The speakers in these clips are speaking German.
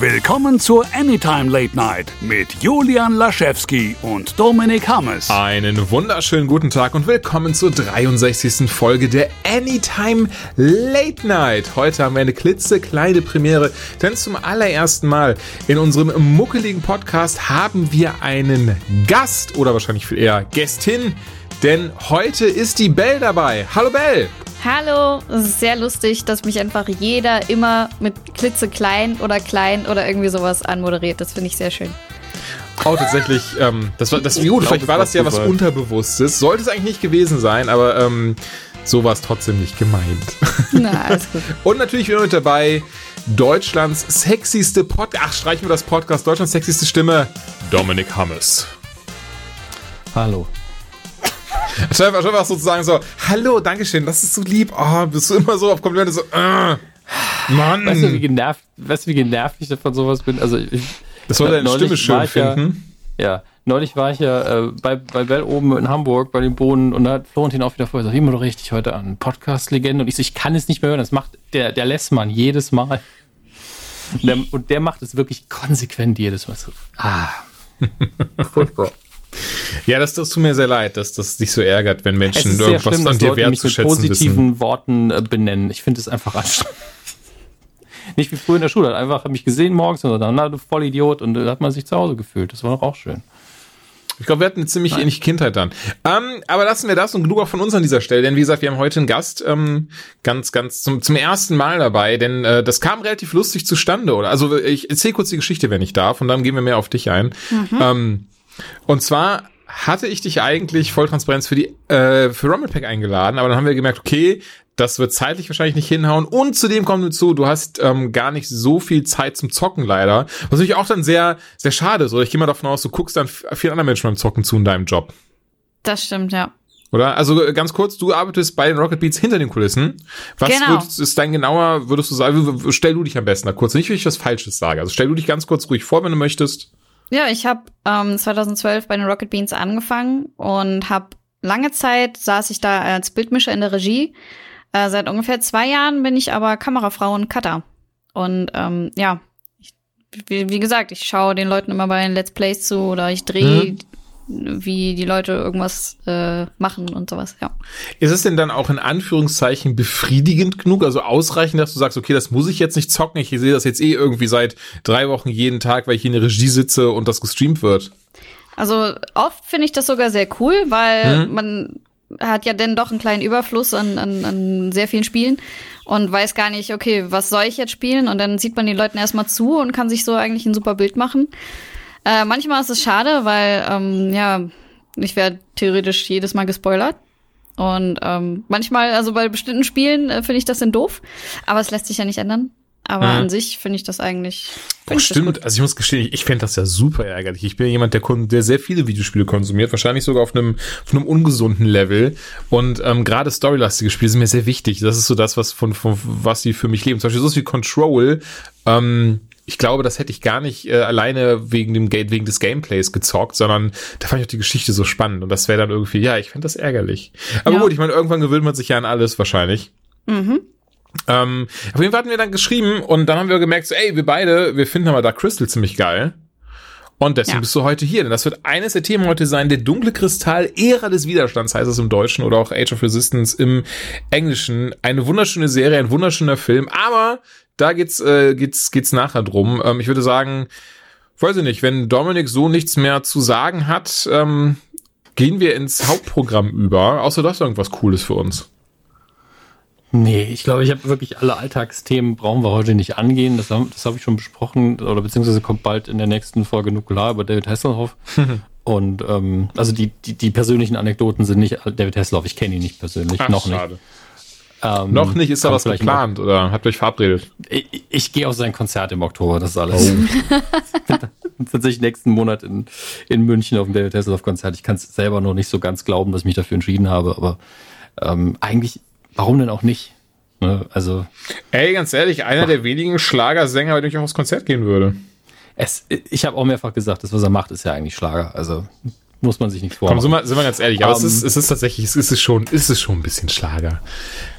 Willkommen zur Anytime Late Night mit Julian Laschewski und Dominik Hammes. Einen wunderschönen guten Tag und willkommen zur 63. Folge der Anytime Late Night. Heute haben wir eine klitzekleine Premiere, denn zum allerersten Mal in unserem muckeligen Podcast haben wir einen Gast oder wahrscheinlich viel eher Gästin, denn heute ist die Bell dabei. Hallo Bell! Hallo, es ist sehr lustig, dass mich einfach jeder immer mit klitzeklein oder klein oder irgendwie sowas anmoderiert. Das finde ich sehr schön. Oh, tatsächlich, ähm, das war das gut, vielleicht war das ja was Unterbewusstes. Sollte es eigentlich nicht gewesen sein, aber ähm, so war es trotzdem nicht gemeint. Na, alles gut. Und natürlich wieder mit dabei Deutschlands sexyste Podcast. Ach, streichen wir das Podcast. Deutschlands sexyste Stimme, Dominik Hammes. Hallo. Chef, Chef war sozusagen so, hallo, Dankeschön, das ist so lieb. Oh, bist du immer so auf Komplimente so, äh, Mann. Weißt du, wie genervt, weißt du, wie genervt ich von sowas bin? Also ich, das soll deine Stimme schön finden. Ja, ja, neulich war ich ja äh, bei, bei Bell oben in Hamburg bei den Bohnen und da hat Florentin auch wieder vorher gesagt, wie moderiere ich dich heute an? Podcast-Legende. Und ich so, ich kann es nicht mehr hören. Das macht der, der Lessmann jedes Mal. Und der, und der macht es wirklich konsequent jedes Mal. So, ah. Furchtbar. Ja, das, das tut mir sehr leid, dass das dich so ärgert, wenn Menschen irgendwas schlimm, von dir wertzuschätzen mit positiven wissen. Worten äh, benennen. Ich finde es einfach anstrengend. Nicht wie früher in der Schule. Einfach habe mich gesehen morgens und dann, na, du Vollidiot. Und da hat man sich zu Hause gefühlt. Das war doch auch schön. Ich glaube, wir hatten eine ziemlich Nein. ähnliche Kindheit dann. Ähm, aber lassen wir das und genug auch von uns an dieser Stelle, denn wie gesagt, wir haben heute einen Gast ähm, ganz, ganz zum, zum ersten Mal dabei, denn äh, das kam relativ lustig zustande, oder? Also ich erzähle kurz die Geschichte, wenn ich darf, und dann gehen wir mehr auf dich ein. Mhm. Ähm, und zwar hatte ich dich eigentlich voll Transparenz für die äh, für Rummelpack eingeladen, aber dann haben wir gemerkt, okay, das wird zeitlich wahrscheinlich nicht hinhauen und zudem kommt hinzu, du hast ähm, gar nicht so viel Zeit zum Zocken leider, was natürlich auch dann sehr sehr schade ist. Oder ich gehe mal davon aus, du guckst dann vielen anderen Menschen beim Zocken zu in deinem Job. Das stimmt, ja. Oder? Also äh, ganz kurz, du arbeitest bei den Rocket Beats hinter den Kulissen. Was genau. würdest, ist dein genauer, würdest du sagen, stell du dich am besten da kurz, nicht, wenn ich was Falsches sage. Also stell du dich ganz kurz ruhig vor, wenn du möchtest. Ja, ich habe ähm, 2012 bei den Rocket Beans angefangen und habe lange Zeit saß ich da als Bildmischer in der Regie. Äh, seit ungefähr zwei Jahren bin ich aber Kamerafrau und Cutter. Und ähm, ja, ich, wie, wie, gesagt, ich schaue den Leuten immer bei den Let's Plays zu oder ich drehe mhm wie die Leute irgendwas äh, machen und sowas, ja. Ist es denn dann auch in Anführungszeichen befriedigend genug, also ausreichend, dass du sagst, okay, das muss ich jetzt nicht zocken, ich sehe das jetzt eh irgendwie seit drei Wochen jeden Tag, weil ich hier in der Regie sitze und das gestreamt wird? Also oft finde ich das sogar sehr cool, weil mhm. man hat ja dann doch einen kleinen Überfluss an, an, an sehr vielen Spielen und weiß gar nicht, okay, was soll ich jetzt spielen? Und dann sieht man den Leuten erstmal zu und kann sich so eigentlich ein super Bild machen. Äh, manchmal ist es schade, weil, ähm, ja, ich werde theoretisch jedes Mal gespoilert. Und ähm, manchmal, also bei bestimmten Spielen äh, finde ich das dann doof. Aber es lässt sich ja nicht ändern. Aber mhm. an sich finde ich das eigentlich. Boah, stimmt. Also ich muss gestehen, ich, ich fände das ja super ärgerlich. Ich bin ja jemand, der, der sehr viele Videospiele konsumiert, wahrscheinlich sogar auf einem, auf einem ungesunden Level. Und ähm, gerade storylastige Spiele sind mir sehr wichtig. Das ist so das, was von, von was sie für mich leben. Zum Beispiel so wie Control. Ähm, ich glaube, das hätte ich gar nicht äh, alleine wegen dem Gate, wegen des Gameplays gezockt, sondern da fand ich auch die Geschichte so spannend und das wäre dann irgendwie, ja, ich fände das ärgerlich. Aber ja. gut, ich meine, irgendwann gewöhnt man sich ja an alles wahrscheinlich. Mhm. Ähm, auf jeden Fall hatten wir dann geschrieben und dann haben wir gemerkt, so, ey, wir beide, wir finden aber da Crystal ziemlich geil. Und deswegen ja. bist du heute hier, denn das wird eines der Themen heute sein, der dunkle Kristall, Ära des Widerstands heißt es im Deutschen oder auch Age of Resistance im Englischen. Eine wunderschöne Serie, ein wunderschöner Film, aber da geht's, äh, geht's, geht's nachher drum. Ähm, ich würde sagen, weiß ich nicht, wenn Dominik so nichts mehr zu sagen hat, ähm, gehen wir ins Hauptprogramm über. Außer das irgendwas Cooles für uns. Nee, ich glaube, ich habe wirklich alle Alltagsthemen brauchen wir heute nicht angehen. Das, das habe ich schon besprochen, oder beziehungsweise kommt bald in der nächsten Folge Nukular über David Hasselhoff. Und ähm, also die, die, die persönlichen Anekdoten sind nicht David Hasselhoff, ich kenne ihn nicht persönlich, Ach, noch schade. nicht. Ähm, Noch nicht, ist da was geplant noch. oder habt ihr euch verabredet? Ich, ich gehe auf sein Konzert im Oktober, das ist alles. Oh. Tatsächlich nächsten Monat in, in München auf dem David Hasselhoff Konzert. Ich kann es selber noch nicht so ganz glauben, dass ich mich dafür entschieden habe, aber ähm, eigentlich, warum denn auch nicht? Ne? Also. Ey, ganz ehrlich, einer ach. der wenigen Schlagersänger, bei dem ich auch aufs Konzert gehen würde. Es, ich habe auch mehrfach gesagt, das, was er macht, ist ja eigentlich Schlager. Also muss man sich nicht vormachen. Komm, sind wir, sind wir ganz ehrlich, aber um, es, ist, es ist tatsächlich, es ist schon, ist es schon ein bisschen Schlager.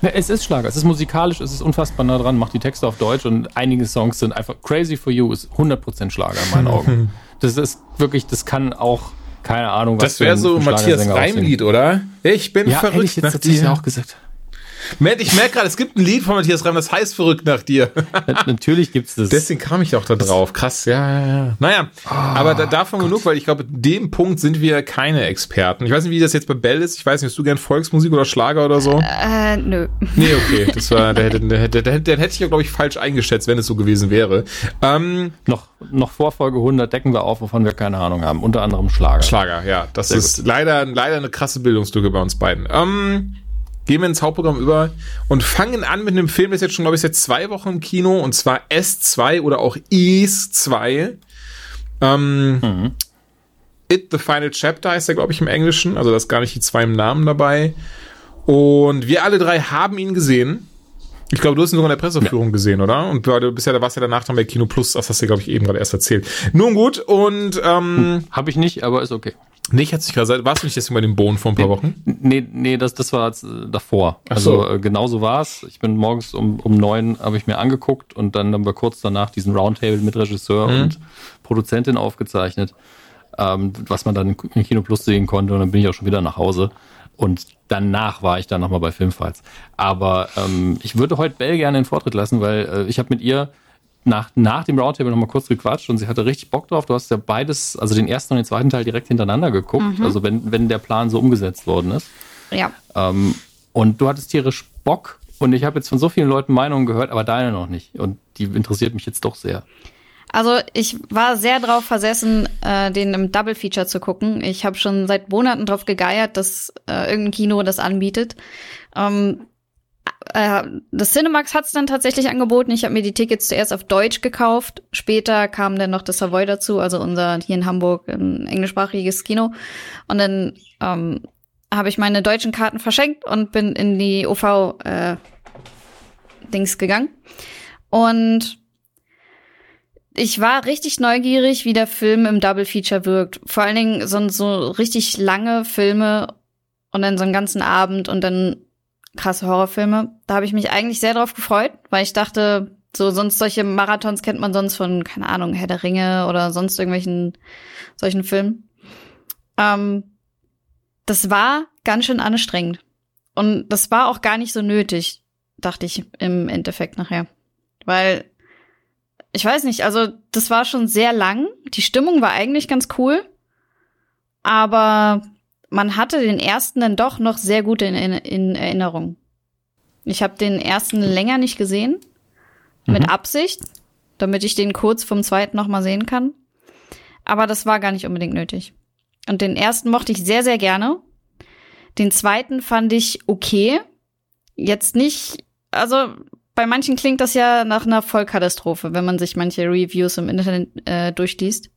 Ja, es ist Schlager, es ist musikalisch, es ist unfassbar nah dran, macht die Texte auf Deutsch und einige Songs sind einfach Crazy for You ist 100% Schlager in meinen Augen. Das ist wirklich, das kann auch, keine Ahnung, was Das wäre so Matthias Reimlied, oder? Ich bin ja, verrückt hätte ich jetzt nach dir. auch gesagt. Matt, ich merke gerade, es gibt ein Lied von Matthias Reim, das heißt verrückt nach dir. Natürlich gibt's das. Deswegen kam ich auch da drauf. Krass, ja, ja, ja. Naja, oh, aber da, davon Gott. genug, weil ich glaube, dem Punkt sind wir keine Experten. Ich weiß nicht, wie das jetzt bei Bell ist. Ich weiß nicht, hast du gern Volksmusik oder Schlager oder so? Äh, nö. Nee, okay. Das war, der, der, der, der, der, der hätte ich ja, glaube ich, falsch eingeschätzt, wenn es so gewesen wäre. Ähm, noch, noch vor Folge 100 decken wir auf, wovon wir keine Ahnung haben. Unter anderem Schlager. Schlager, ja. Das Sehr ist leider, leider eine krasse Bildungslücke bei uns beiden. Ähm, gehen wir ins Hauptprogramm über und fangen an mit einem Film, der ist jetzt schon, glaube ich, seit zwei Wochen im Kino, und zwar S2 oder auch Is 2. Ähm, mhm. It the Final Chapter heißt er, glaube ich, im Englischen. Also das ist gar nicht die zwei im Namen dabei. Und wir alle drei haben ihn gesehen. Ich glaube, du hast ihn sogar in der Presseführung ja. gesehen, oder? Und du bist ja, da warst ja danach dann bei Kino Plus, das hast du, glaube ich, eben gerade erst erzählt. Nun gut, und ähm, hm, habe ich nicht, aber ist okay. Nicht, hat sich gerade warst du nicht deswegen bei dem Bohnen vor ein paar Wochen? Nee, nee, das, das war davor. Ach also so. äh, genau so war es. Ich bin morgens um, um neun, habe ich mir angeguckt und dann haben wir kurz danach diesen Roundtable mit Regisseur mhm. und Produzentin aufgezeichnet, ähm, was man dann in Kino Plus sehen konnte und dann bin ich auch schon wieder nach Hause. Und danach war ich dann nochmal bei Filmfights. Aber ähm, ich würde heute Bell gerne den Vortritt lassen, weil äh, ich habe mit ihr nach, nach dem Roundtable nochmal kurz gequatscht und sie hatte richtig Bock drauf. Du hast ja beides, also den ersten und den zweiten Teil direkt hintereinander geguckt, mhm. also wenn, wenn der Plan so umgesetzt worden ist. Ja. Ähm, und du hattest tierisch Bock und ich habe jetzt von so vielen Leuten Meinungen gehört, aber deine noch nicht. Und die interessiert mich jetzt doch sehr. Also ich war sehr drauf versessen, äh, den im Double Feature zu gucken. Ich habe schon seit Monaten drauf gegeiert, dass äh, irgendein Kino das anbietet. Ähm, äh, das Cinemax hat es dann tatsächlich angeboten. Ich habe mir die Tickets zuerst auf Deutsch gekauft. Später kam dann noch das Savoy dazu, also unser hier in Hamburg ein englischsprachiges Kino. Und dann ähm, habe ich meine deutschen Karten verschenkt und bin in die OV äh, Dings gegangen. Und ich war richtig neugierig, wie der Film im Double Feature wirkt. Vor allen Dingen so, so richtig lange Filme und dann so einen ganzen Abend und dann krasse Horrorfilme. Da habe ich mich eigentlich sehr drauf gefreut, weil ich dachte, so sonst solche Marathons kennt man sonst von, keine Ahnung, Herr der Ringe oder sonst irgendwelchen solchen Filmen. Ähm, das war ganz schön anstrengend. Und das war auch gar nicht so nötig, dachte ich im Endeffekt nachher. Weil, ich weiß nicht, also das war schon sehr lang. Die Stimmung war eigentlich ganz cool. Aber man hatte den ersten dann doch noch sehr gut in, in, in Erinnerung. Ich habe den ersten länger nicht gesehen, mhm. mit Absicht, damit ich den kurz vom zweiten noch mal sehen kann. Aber das war gar nicht unbedingt nötig. Und den ersten mochte ich sehr, sehr gerne. Den zweiten fand ich okay. Jetzt nicht, also bei manchen klingt das ja nach einer Vollkatastrophe, wenn man sich manche Reviews im Internet äh, durchliest.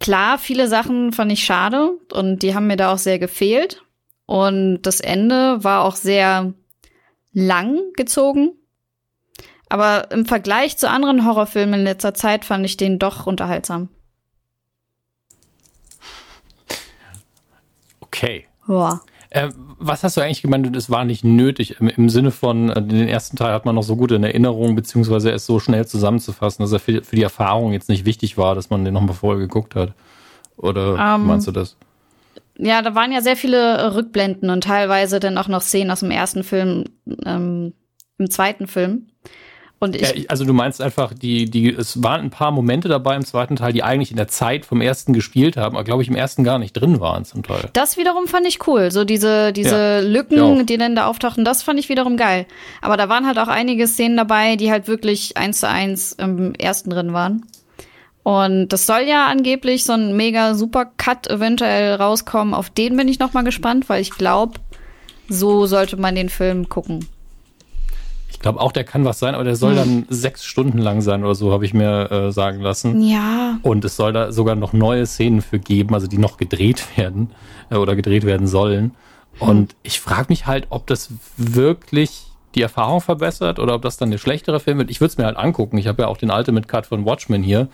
Klar, viele Sachen fand ich schade und die haben mir da auch sehr gefehlt. Und das Ende war auch sehr lang gezogen. Aber im Vergleich zu anderen Horrorfilmen in letzter Zeit fand ich den doch unterhaltsam. Okay. Ja. Äh, was hast du eigentlich gemeint, es war nicht nötig? Im, Im, Sinne von, äh, den ersten Teil hat man noch so gut in Erinnerung, beziehungsweise es so schnell zusammenzufassen, dass er für, für die Erfahrung jetzt nicht wichtig war, dass man den nochmal vorher geguckt hat. Oder um, ähm, meinst du das? Ja, da waren ja sehr viele Rückblenden und teilweise dann auch noch Szenen aus dem ersten Film, ähm, im zweiten Film. Und ich, ja, also du meinst einfach, die, die, es waren ein paar Momente dabei im zweiten Teil, die eigentlich in der Zeit vom ersten gespielt haben, aber glaube ich im ersten gar nicht drin waren zum Teil. Das wiederum fand ich cool. So diese, diese ja, Lücken, die dann da auftauchten, das fand ich wiederum geil. Aber da waren halt auch einige Szenen dabei, die halt wirklich eins zu eins im ersten drin waren. Und das soll ja angeblich so ein mega super Cut eventuell rauskommen. Auf den bin ich noch mal gespannt, weil ich glaube, so sollte man den Film gucken. Ich glaube auch, der kann was sein, aber der soll hm. dann sechs Stunden lang sein oder so, habe ich mir äh, sagen lassen. Ja. Und es soll da sogar noch neue Szenen für geben, also die noch gedreht werden äh, oder gedreht werden sollen. Hm. Und ich frage mich halt, ob das wirklich die Erfahrung verbessert oder ob das dann der schlechtere Film wird. Ich würde es mir halt angucken. Ich habe ja auch den Ultimate Cut von Watchmen hier,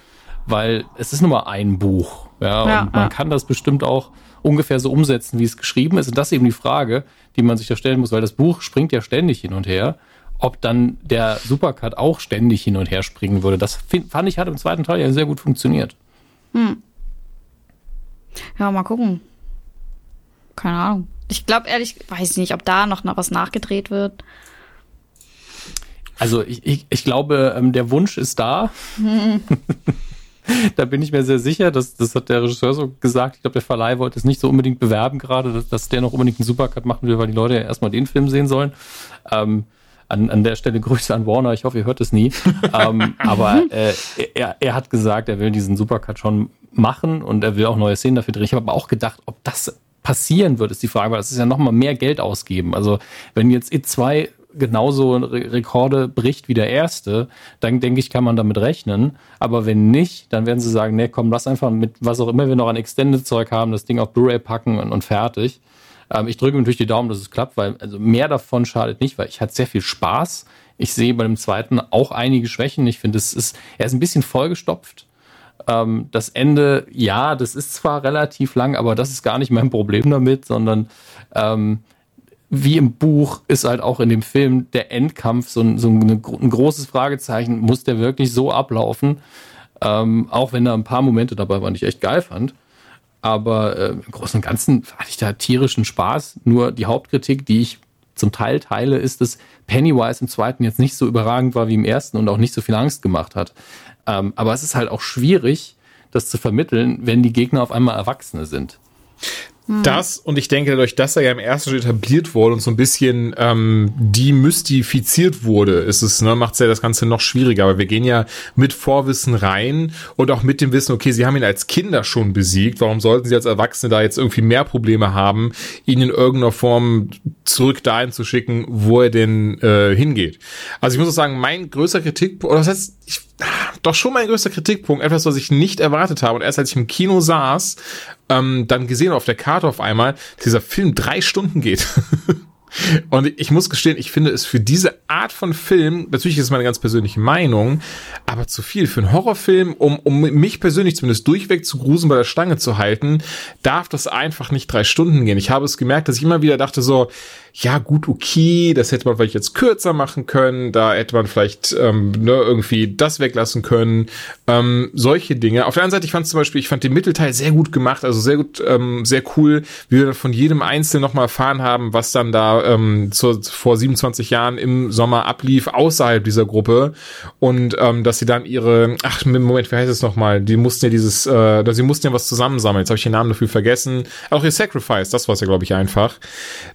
weil es ist nur mal ein Buch. Ja, ja und man ja. kann das bestimmt auch ungefähr so umsetzen, wie es geschrieben ist. Und das ist eben die Frage, die man sich da stellen muss, weil das Buch springt ja ständig hin und her. Ob dann der Supercut auch ständig hin und her springen würde, das fand ich hat im zweiten Teil ja sehr gut funktioniert. Hm. Ja, mal gucken. Keine Ahnung. Ich glaube ehrlich, weiß nicht, ob da noch was nachgedreht wird. Also ich, ich, ich glaube, ähm, der Wunsch ist da. da bin ich mir sehr sicher. Das, das hat der Regisseur so gesagt. Ich glaube, der Verleih wollte es nicht so unbedingt bewerben gerade, dass, dass der noch unbedingt einen Supercut machen will, weil die Leute ja erstmal den Film sehen sollen. Ähm, an, an der Stelle Grüße an Warner, ich hoffe, ihr hört es nie. ähm, aber äh, er, er hat gesagt, er will diesen Supercut schon machen und er will auch neue Szenen dafür drehen. Ich habe aber auch gedacht, ob das passieren wird, ist die Frage, weil das ist ja nochmal mehr Geld ausgeben. Also wenn jetzt It 2 genauso Re Rekorde bricht wie der erste, dann denke ich, kann man damit rechnen. Aber wenn nicht, dann werden sie sagen, nee, komm, lass einfach mit was auch immer wir noch an Extended-Zeug haben, das Ding auf Blu-ray packen und, und fertig. Ähm, ich drücke natürlich die Daumen, dass es klappt, weil also mehr davon schadet nicht, weil ich hatte sehr viel Spaß. Ich sehe bei dem zweiten auch einige Schwächen. Ich finde, es ist, er ist ein bisschen vollgestopft. Ähm, das Ende, ja, das ist zwar relativ lang, aber das ist gar nicht mein Problem damit, sondern ähm, wie im Buch ist halt auch in dem Film der Endkampf so ein, so ein, ein großes Fragezeichen. Muss der wirklich so ablaufen? Ähm, auch wenn da ein paar Momente dabei waren, die ich echt geil fand. Aber äh, im Großen und Ganzen hatte ich da tierischen Spaß. Nur die Hauptkritik, die ich zum Teil teile, ist, dass Pennywise im zweiten jetzt nicht so überragend war wie im ersten und auch nicht so viel Angst gemacht hat. Ähm, aber es ist halt auch schwierig, das zu vermitteln, wenn die Gegner auf einmal Erwachsene sind. Hm. Das und ich denke, dadurch, dass er ja im ersten Schritt etabliert wurde und so ein bisschen ähm, demystifiziert wurde, ist es, ne, macht es ja das Ganze noch schwieriger. Aber wir gehen ja mit Vorwissen rein und auch mit dem Wissen, okay, sie haben ihn als Kinder schon besiegt. Warum sollten sie als Erwachsene da jetzt irgendwie mehr Probleme haben, ihn in irgendeiner Form zurück dahin zu schicken, wo er denn äh, hingeht? Also ich muss auch sagen, mein größter Kritik, oder das heißt, ich doch schon mein größter Kritikpunkt, etwas, was ich nicht erwartet habe. Und erst als ich im Kino saß, ähm, dann gesehen auf der Karte auf einmal, dass dieser Film drei Stunden geht. Und ich muss gestehen, ich finde es für diese Art von Film, natürlich ist es meine ganz persönliche Meinung, aber zu viel. Für einen Horrorfilm, um, um mich persönlich zumindest durchweg zu grusen bei der Stange zu halten, darf das einfach nicht drei Stunden gehen. Ich habe es gemerkt, dass ich immer wieder dachte so, ja gut, okay, das hätte man vielleicht jetzt kürzer machen können, da hätte man vielleicht ähm, ne, irgendwie das weglassen können, ähm, solche Dinge. Auf der anderen Seite, ich fand zum Beispiel, ich fand den Mittelteil sehr gut gemacht, also sehr gut, ähm, sehr cool, wie wir von jedem Einzelnen nochmal erfahren haben, was dann da ähm, zu, vor 27 Jahren im Sommer ablief, außerhalb dieser Gruppe. Und ähm, dass sie dann ihre, ach Moment, wie heißt es nochmal, die mussten ja dieses, äh, sie mussten ja was zusammensammeln, jetzt habe ich den Namen dafür vergessen, auch ihr Sacrifice, das war es ja glaube ich einfach.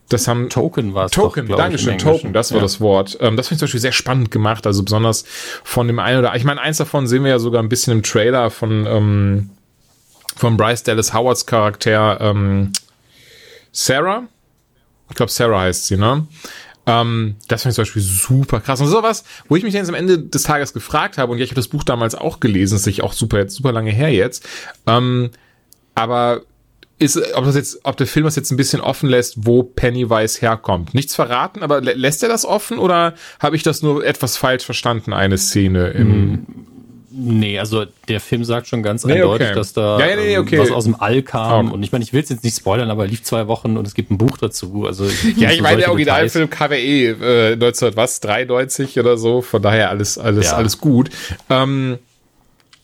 Das haben Token war es. Token, doch, Dankeschön, Token, das war ja. das Wort. Ähm, das finde ich zum Beispiel sehr spannend gemacht, also besonders von dem einen oder ich meine, eins davon sehen wir ja sogar ein bisschen im Trailer von, ähm, von Bryce Dallas Howards Charakter ähm, Sarah. Ich glaube, Sarah heißt sie, ne? Ähm, das finde ich zum Beispiel super krass. Und sowas, wo ich mich jetzt am Ende des Tages gefragt habe, und ja, ich habe das Buch damals auch gelesen, das ist sich auch super, jetzt, super lange her jetzt. Ähm, aber ist, ob das jetzt, ob der Film das jetzt ein bisschen offen lässt, wo Pennywise herkommt. Nichts verraten, aber lä lässt er das offen oder habe ich das nur etwas falsch verstanden, eine Szene im. Hm, nee, also der Film sagt schon ganz nee, eindeutig, okay. dass da ja, nee, okay. was aus dem All kam. Oh. Und ich meine, ich will es jetzt nicht spoilern, aber lief zwei Wochen und es gibt ein Buch dazu. Also ja, ich meine, der Originalfilm KWE äh, 1900 was 93 oder so. Von daher alles alles ja. alles gut. Ähm,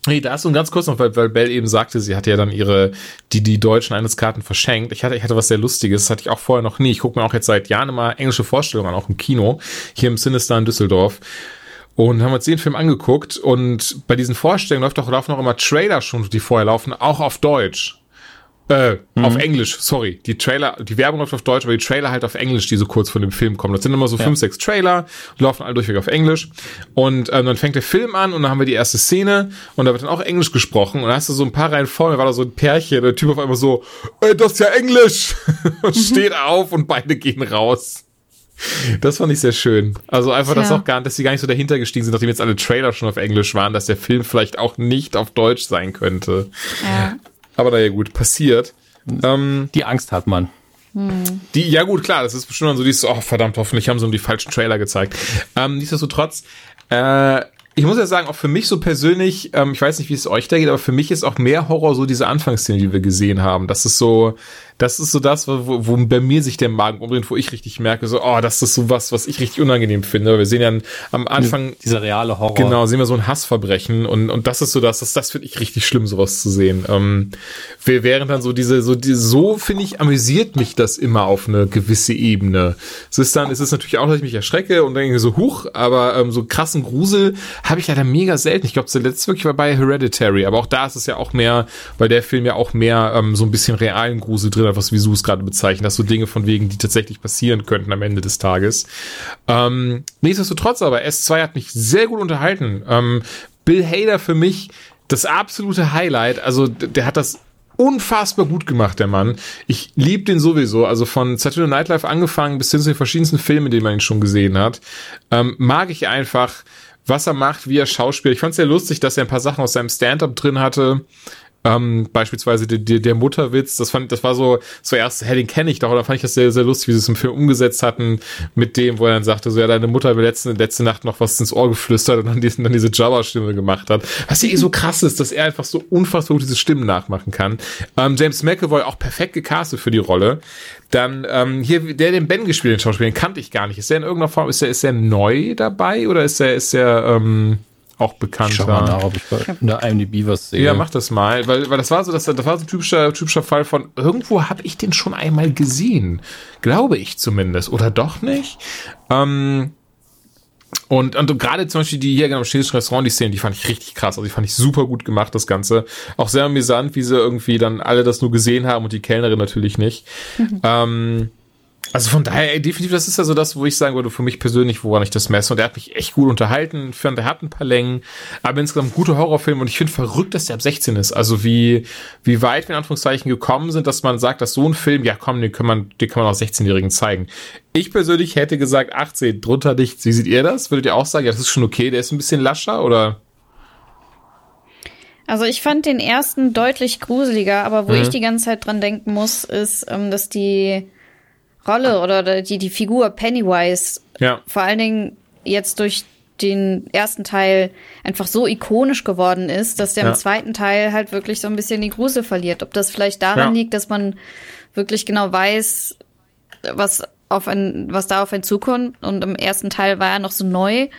Hey, da ist so ganz kurz noch, weil, weil Bell eben sagte, sie hatte ja dann ihre, die, die deutschen Einsatzkarten verschenkt. Ich hatte, ich hatte was sehr Lustiges, das hatte ich auch vorher noch nie. Ich gucke mir auch jetzt seit Jahren immer englische Vorstellungen an, auch im Kino, hier im Sinister in Düsseldorf. Und haben uns den Film angeguckt und bei diesen Vorstellungen läuft auch, laufen auch immer Trailer schon, die vorher laufen, auch auf Deutsch. Äh, mhm. auf Englisch, sorry. Die Trailer, die Werbung läuft auf Deutsch, aber die Trailer halt auf Englisch, die so kurz vor dem Film kommen. Das sind immer so ja. fünf, sechs Trailer, laufen alle durchweg auf Englisch. Und ähm, dann fängt der Film an und dann haben wir die erste Szene und da wird dann auch Englisch gesprochen. Und da hast du so ein paar Reihen vor mir, war da so ein Pärchen, der Typ auf einmal so, ey, das ist ja Englisch! und steht auf und beide gehen raus. Das fand ich sehr schön. Also einfach, ja. dass auch gar, dass sie gar nicht so dahinter gestiegen sind, nachdem jetzt alle Trailer schon auf Englisch waren, dass der Film vielleicht auch nicht auf Deutsch sein könnte. Ja. Aber naja, gut, passiert. Ähm, die Angst hat man. Die, ja gut, klar, das ist bestimmt so dieses, oh verdammt, hoffentlich haben sie um die falschen Trailer gezeigt. Ähm, nichtsdestotrotz, äh, ich muss ja sagen, auch für mich so persönlich, ähm, ich weiß nicht, wie es euch da geht, aber für mich ist auch mehr Horror so diese Anfangsszene, die wir gesehen haben. Das ist so, das ist so das, wo, wo bei mir sich der Magen umdreht, wo ich richtig merke, so, oh, das ist so was, was ich richtig unangenehm finde. Wir sehen ja am Anfang. Dieser reale Horror. Genau, sehen wir so ein Hassverbrechen und, und das ist so das, das, das finde ich richtig schlimm, sowas zu sehen. Ähm, während dann so diese, so, die, so finde ich, amüsiert mich das immer auf eine gewisse Ebene. Es ist dann, es ist natürlich auch, dass ich mich erschrecke und denke so, huch, aber ähm, so krassen Grusel habe ich leider mega selten. Ich glaube, zuletzt wirklich war bei Hereditary, aber auch da ist es ja auch mehr, weil der Film ja auch mehr ähm, so ein bisschen realen Grusel drin hat, was wie es gerade bezeichnet, dass so Dinge von wegen, die tatsächlich passieren könnten am Ende des Tages. Ähm, nichtsdestotrotz aber, S2 hat mich sehr gut unterhalten. Ähm, Bill Hader für mich das absolute Highlight. Also der hat das unfassbar gut gemacht, der Mann. Ich liebe den sowieso. Also von Saturday Night Live angefangen bis hin zu den verschiedensten Filmen, die man ihn schon gesehen hat, ähm, mag ich einfach, was er macht, wie er Schauspieler. Ich fand es sehr lustig, dass er ein paar Sachen aus seinem Stand-up drin hatte. Ähm, beispielsweise der, der, der Mutterwitz, das fand, das war so, zuerst, hey, den kenne ich doch, oder fand ich das sehr, sehr lustig, wie sie es im Film umgesetzt hatten, mit dem, wo er dann sagte, so, ja, deine Mutter hat mir letzte, letzte Nacht noch was ins Ohr geflüstert und dann, diesen, dann diese Jabba-Stimme gemacht hat. Was ja eh so krass ist, dass er einfach so unfassbar gut diese Stimmen nachmachen kann. Ähm, James McAvoy auch perfekt gecastet für die Rolle. Dann, ähm, hier, der den Ben gespielt, den Schauspieler, den kannte ich gar nicht. Ist der in irgendeiner Form, ist der, ist der neu dabei oder ist der, ist der, ähm, auch bekannt ich schau mal nach, ob ich bei in der IMDb was sehe. Ja, mach das mal, weil, weil das war so, das, das war so ein typischer, typischer Fall von, irgendwo habe ich den schon einmal gesehen. Glaube ich zumindest. Oder doch nicht? Ähm, und, und gerade zum Beispiel die hier genau, im chinesischen Restaurant, die Szene, die fand ich richtig krass. Also die fand ich super gut gemacht, das Ganze. Auch sehr amüsant, wie sie irgendwie dann alle das nur gesehen haben und die Kellnerin natürlich nicht. Mhm. Ähm, also von daher, ey, definitiv, das ist ja so das, wo ich sagen würde, für mich persönlich, woran ich das messe. Und der hat mich echt gut unterhalten. Ich fand, der hat ein paar Längen, aber insgesamt guter Horrorfilm. Und ich finde verrückt, dass der ab 16 ist. Also wie, wie weit wir in Anführungszeichen gekommen sind, dass man sagt, dass so ein Film, ja komm, den kann man, den kann man auch 16-Jährigen zeigen. Ich persönlich hätte gesagt 18, drunter nichts. Wie seht ihr das? Würdet ihr auch sagen, ja, das ist schon okay, der ist ein bisschen lascher oder? Also ich fand den ersten deutlich gruseliger, aber wo mhm. ich die ganze Zeit dran denken muss, ist, ähm, dass die Rolle oder die, die Figur Pennywise ja. vor allen Dingen jetzt durch den ersten Teil einfach so ikonisch geworden ist, dass der ja. im zweiten Teil halt wirklich so ein bisschen die Grusel verliert. Ob das vielleicht daran ja. liegt, dass man wirklich genau weiß, was auf ein, was da auf einen zukommt. Und im ersten Teil war er noch so neu.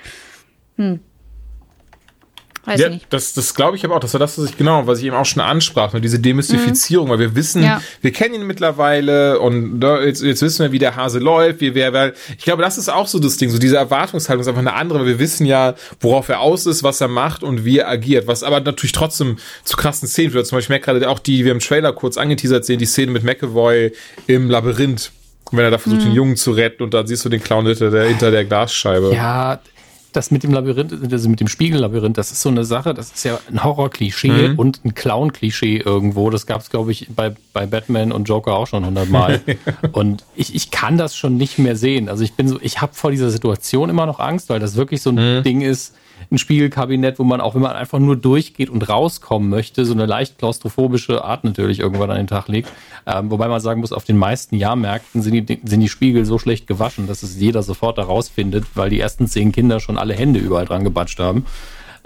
Hm. Weiß ja, nicht. das, das glaube ich aber auch. Das war das, was ich genau, was ich eben auch schon ansprach, ne, diese Demystifizierung, mhm. weil wir wissen, ja. wir kennen ihn mittlerweile und da, jetzt, jetzt wissen wir, wie der Hase läuft, wie wer, wer. Ich glaube, das ist auch so das Ding, so diese Erwartungshaltung ist einfach eine andere, weil wir wissen ja, worauf er aus ist, was er macht und wie er agiert, was aber natürlich trotzdem zu krassen Szenen führt. Zum Beispiel, ich merke gerade auch die, wir im Trailer kurz angeteasert sehen, die Szene mit McAvoy im Labyrinth. Wenn er da versucht, mhm. den Jungen zu retten und dann siehst du den Clown hinter der, hinter der Glasscheibe. Ja, das mit dem Labyrinth, also mit dem Spiegellabyrinth, das ist so eine Sache, das ist ja ein Horror-Klischee mhm. und ein Clown-Klischee irgendwo. Das gab es, glaube ich, bei, bei Batman und Joker auch schon hundertmal. und ich, ich kann das schon nicht mehr sehen. Also ich bin so, ich habe vor dieser Situation immer noch Angst, weil das wirklich so ein mhm. Ding ist, ein Spiegelkabinett, wo man auch, wenn man einfach nur durchgeht und rauskommen möchte, so eine leicht klaustrophobische Art natürlich irgendwann an den Tag legt. Ähm, wobei man sagen muss, auf den meisten Jahrmärkten sind die, sind die Spiegel so schlecht gewaschen, dass es jeder sofort herausfindet, weil die ersten zehn Kinder schon alle Hände überall dran gebatscht haben.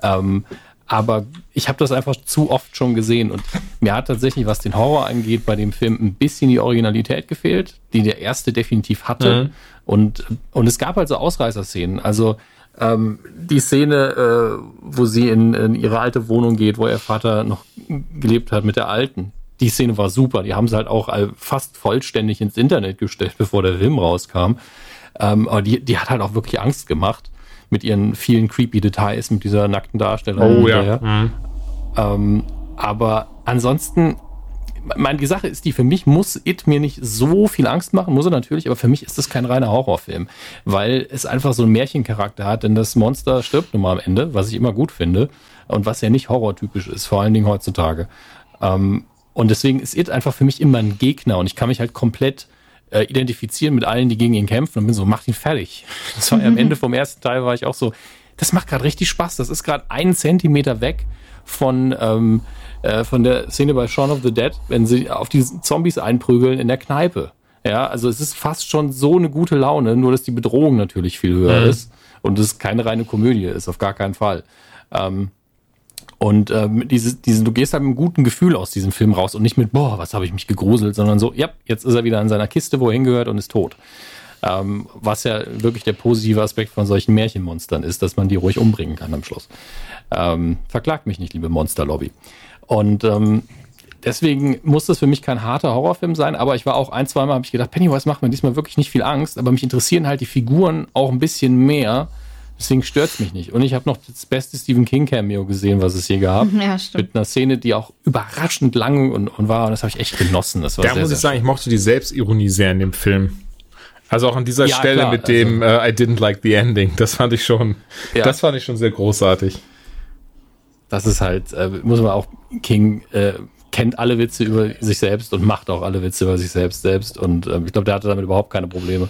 Ähm, aber ich habe das einfach zu oft schon gesehen und mir hat tatsächlich, was den Horror angeht, bei dem Film ein bisschen die Originalität gefehlt, die der erste definitiv hatte. Mhm. Und, und es gab also Ausreißerszenen. Also ähm, die Szene, äh, wo sie in, in ihre alte Wohnung geht, wo ihr Vater noch gelebt hat mit der alten, die Szene war super. Die haben sie halt auch fast vollständig ins Internet gestellt, bevor der Film rauskam. Ähm, aber die, die hat halt auch wirklich Angst gemacht mit ihren vielen creepy Details, mit dieser nackten Darstellung. Oh ja. Mhm. Ähm, aber ansonsten meine, die Sache ist die, für mich muss It mir nicht so viel Angst machen, muss er natürlich, aber für mich ist das kein reiner Horrorfilm, weil es einfach so einen Märchencharakter hat, denn das Monster stirbt nun mal am Ende, was ich immer gut finde und was ja nicht horrortypisch ist, vor allen Dingen heutzutage. Ähm, und deswegen ist It einfach für mich immer ein Gegner und ich kann mich halt komplett äh, identifizieren mit allen, die gegen ihn kämpfen und bin so, macht ihn fertig. Das war ja am Ende vom ersten Teil war ich auch so, das macht gerade richtig Spaß, das ist gerade einen Zentimeter weg von ähm, äh, von der Szene bei Shaun of the Dead, wenn sie auf die Zombies einprügeln in der Kneipe. Ja, also es ist fast schon so eine gute Laune, nur dass die Bedrohung natürlich viel höher mhm. ist. Und es keine reine Komödie ist, auf gar keinen Fall. Ähm, und ähm, diese, diese, du gehst halt mit einem guten Gefühl aus diesem Film raus und nicht mit, boah, was habe ich mich gegruselt, sondern so, ja, jetzt ist er wieder in seiner Kiste, wo er hingehört und ist tot. Ähm, was ja wirklich der positive Aspekt von solchen Märchenmonstern ist, dass man die ruhig umbringen kann am Schluss. Ähm, verklagt mich nicht, liebe Monsterlobby. Und ähm, deswegen muss das für mich kein harter Horrorfilm sein, aber ich war auch ein, zweimal habe ich gedacht, Pennywise macht mir diesmal wirklich nicht viel Angst, aber mich interessieren halt die Figuren auch ein bisschen mehr Deswegen stört's mich nicht. Und ich habe noch das beste Stephen King Cameo gesehen, was es je gab. Ja, stimmt. Mit einer Szene, die auch überraschend lang und, und war. Und das habe ich echt genossen. Das war da sehr, muss ich sagen, ich mochte die Selbstironie sehr in dem Film. Also auch an dieser ja, Stelle klar, mit dem also, uh, I didn't like the ending. Das fand ich schon, ja. das fand ich schon sehr großartig. Das ist halt, äh, muss man auch, King äh, kennt alle Witze über sich selbst und macht auch alle Witze über sich selbst selbst. Und ähm, ich glaube, der hatte damit überhaupt keine Probleme.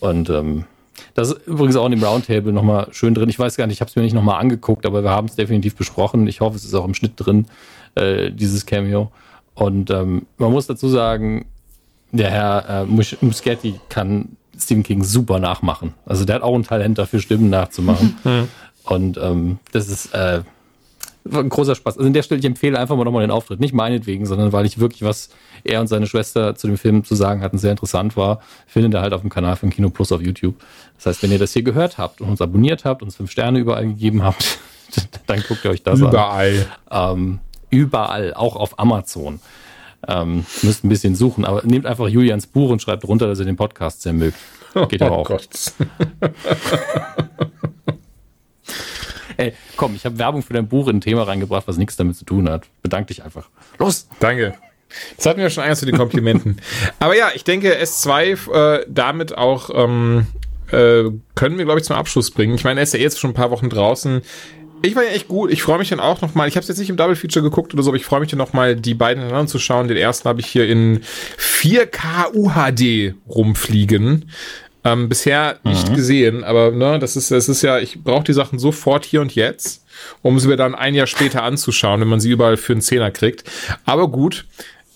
Und ähm, das ist übrigens auch in dem Roundtable nochmal schön drin. Ich weiß gar nicht, ich habe es mir nicht nochmal angeguckt, aber wir haben es definitiv besprochen. Ich hoffe, es ist auch im Schnitt drin, äh, dieses Cameo. Und ähm, man muss dazu sagen, der Herr äh, Muschetti kann Stephen King super nachmachen. Also der hat auch ein Talent dafür, Stimmen nachzumachen. Mhm. Und ähm, das ist äh, ein großer Spaß. Also an der Stelle, ich empfehle einfach mal nochmal den Auftritt. Nicht meinetwegen, sondern weil ich wirklich was er und seine Schwester zu dem Film zu sagen hatten, sehr interessant war. Findet ihr halt auf dem Kanal von Kino Plus auf YouTube. Das heißt, wenn ihr das hier gehört habt und uns abonniert habt, uns fünf Sterne überall gegeben habt, dann guckt ihr euch das überall. an. Ähm, überall, auch auf Amazon. Ähm, müsst ein bisschen suchen, aber nehmt einfach Julians Buch und schreibt runter, dass ihr den Podcast sehr mögt. Geht oh auch. Gott. Ey, komm, ich habe Werbung für dein Buch in ein Thema reingebracht, was nichts damit zu tun hat. Bedank dich einfach. Los! Danke. Das hatten wir schon eins zu den Komplimenten. Aber ja, ich denke, S2 äh, damit auch ähm, äh, können wir, glaube ich, zum Abschluss bringen. Ich meine, er ist ja jetzt schon ein paar Wochen draußen. Ich war ja echt gut. Ich freue mich dann auch nochmal. Ich habe es jetzt nicht im Double Feature geguckt oder so, aber ich freue mich dann nochmal, die beiden hintereinander zu schauen. Den ersten habe ich hier in 4K UHD rumfliegen. Ähm, bisher nicht mhm. gesehen, aber ne, das ist, das ist ja, ich brauche die Sachen sofort hier und jetzt, um sie mir dann ein Jahr später anzuschauen, wenn man sie überall für einen Zehner kriegt. Aber gut.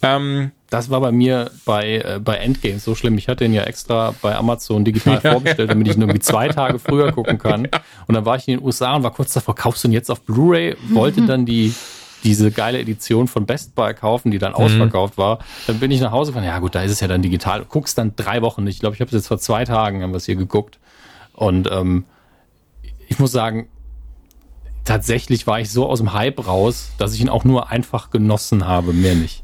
Ähm, das war bei mir bei, äh, bei Endgame so schlimm. Ich hatte ihn ja extra bei Amazon digital ja, vorbestellt, damit ich ihn irgendwie zwei Tage früher gucken kann. Ja. Und dann war ich in den USA und war kurz davor, kaufst du ihn jetzt auf Blu-ray? Wollte dann die diese geile Edition von Best Buy kaufen, die dann mhm. ausverkauft war. Dann bin ich nach Hause gefahren, ja gut, da ist es ja dann digital. Guckst dann drei Wochen nicht. Ich glaube, ich habe es jetzt vor zwei Tagen, haben wir es hier geguckt. Und ähm, ich muss sagen, tatsächlich war ich so aus dem Hype raus, dass ich ihn auch nur einfach genossen habe, mehr nicht.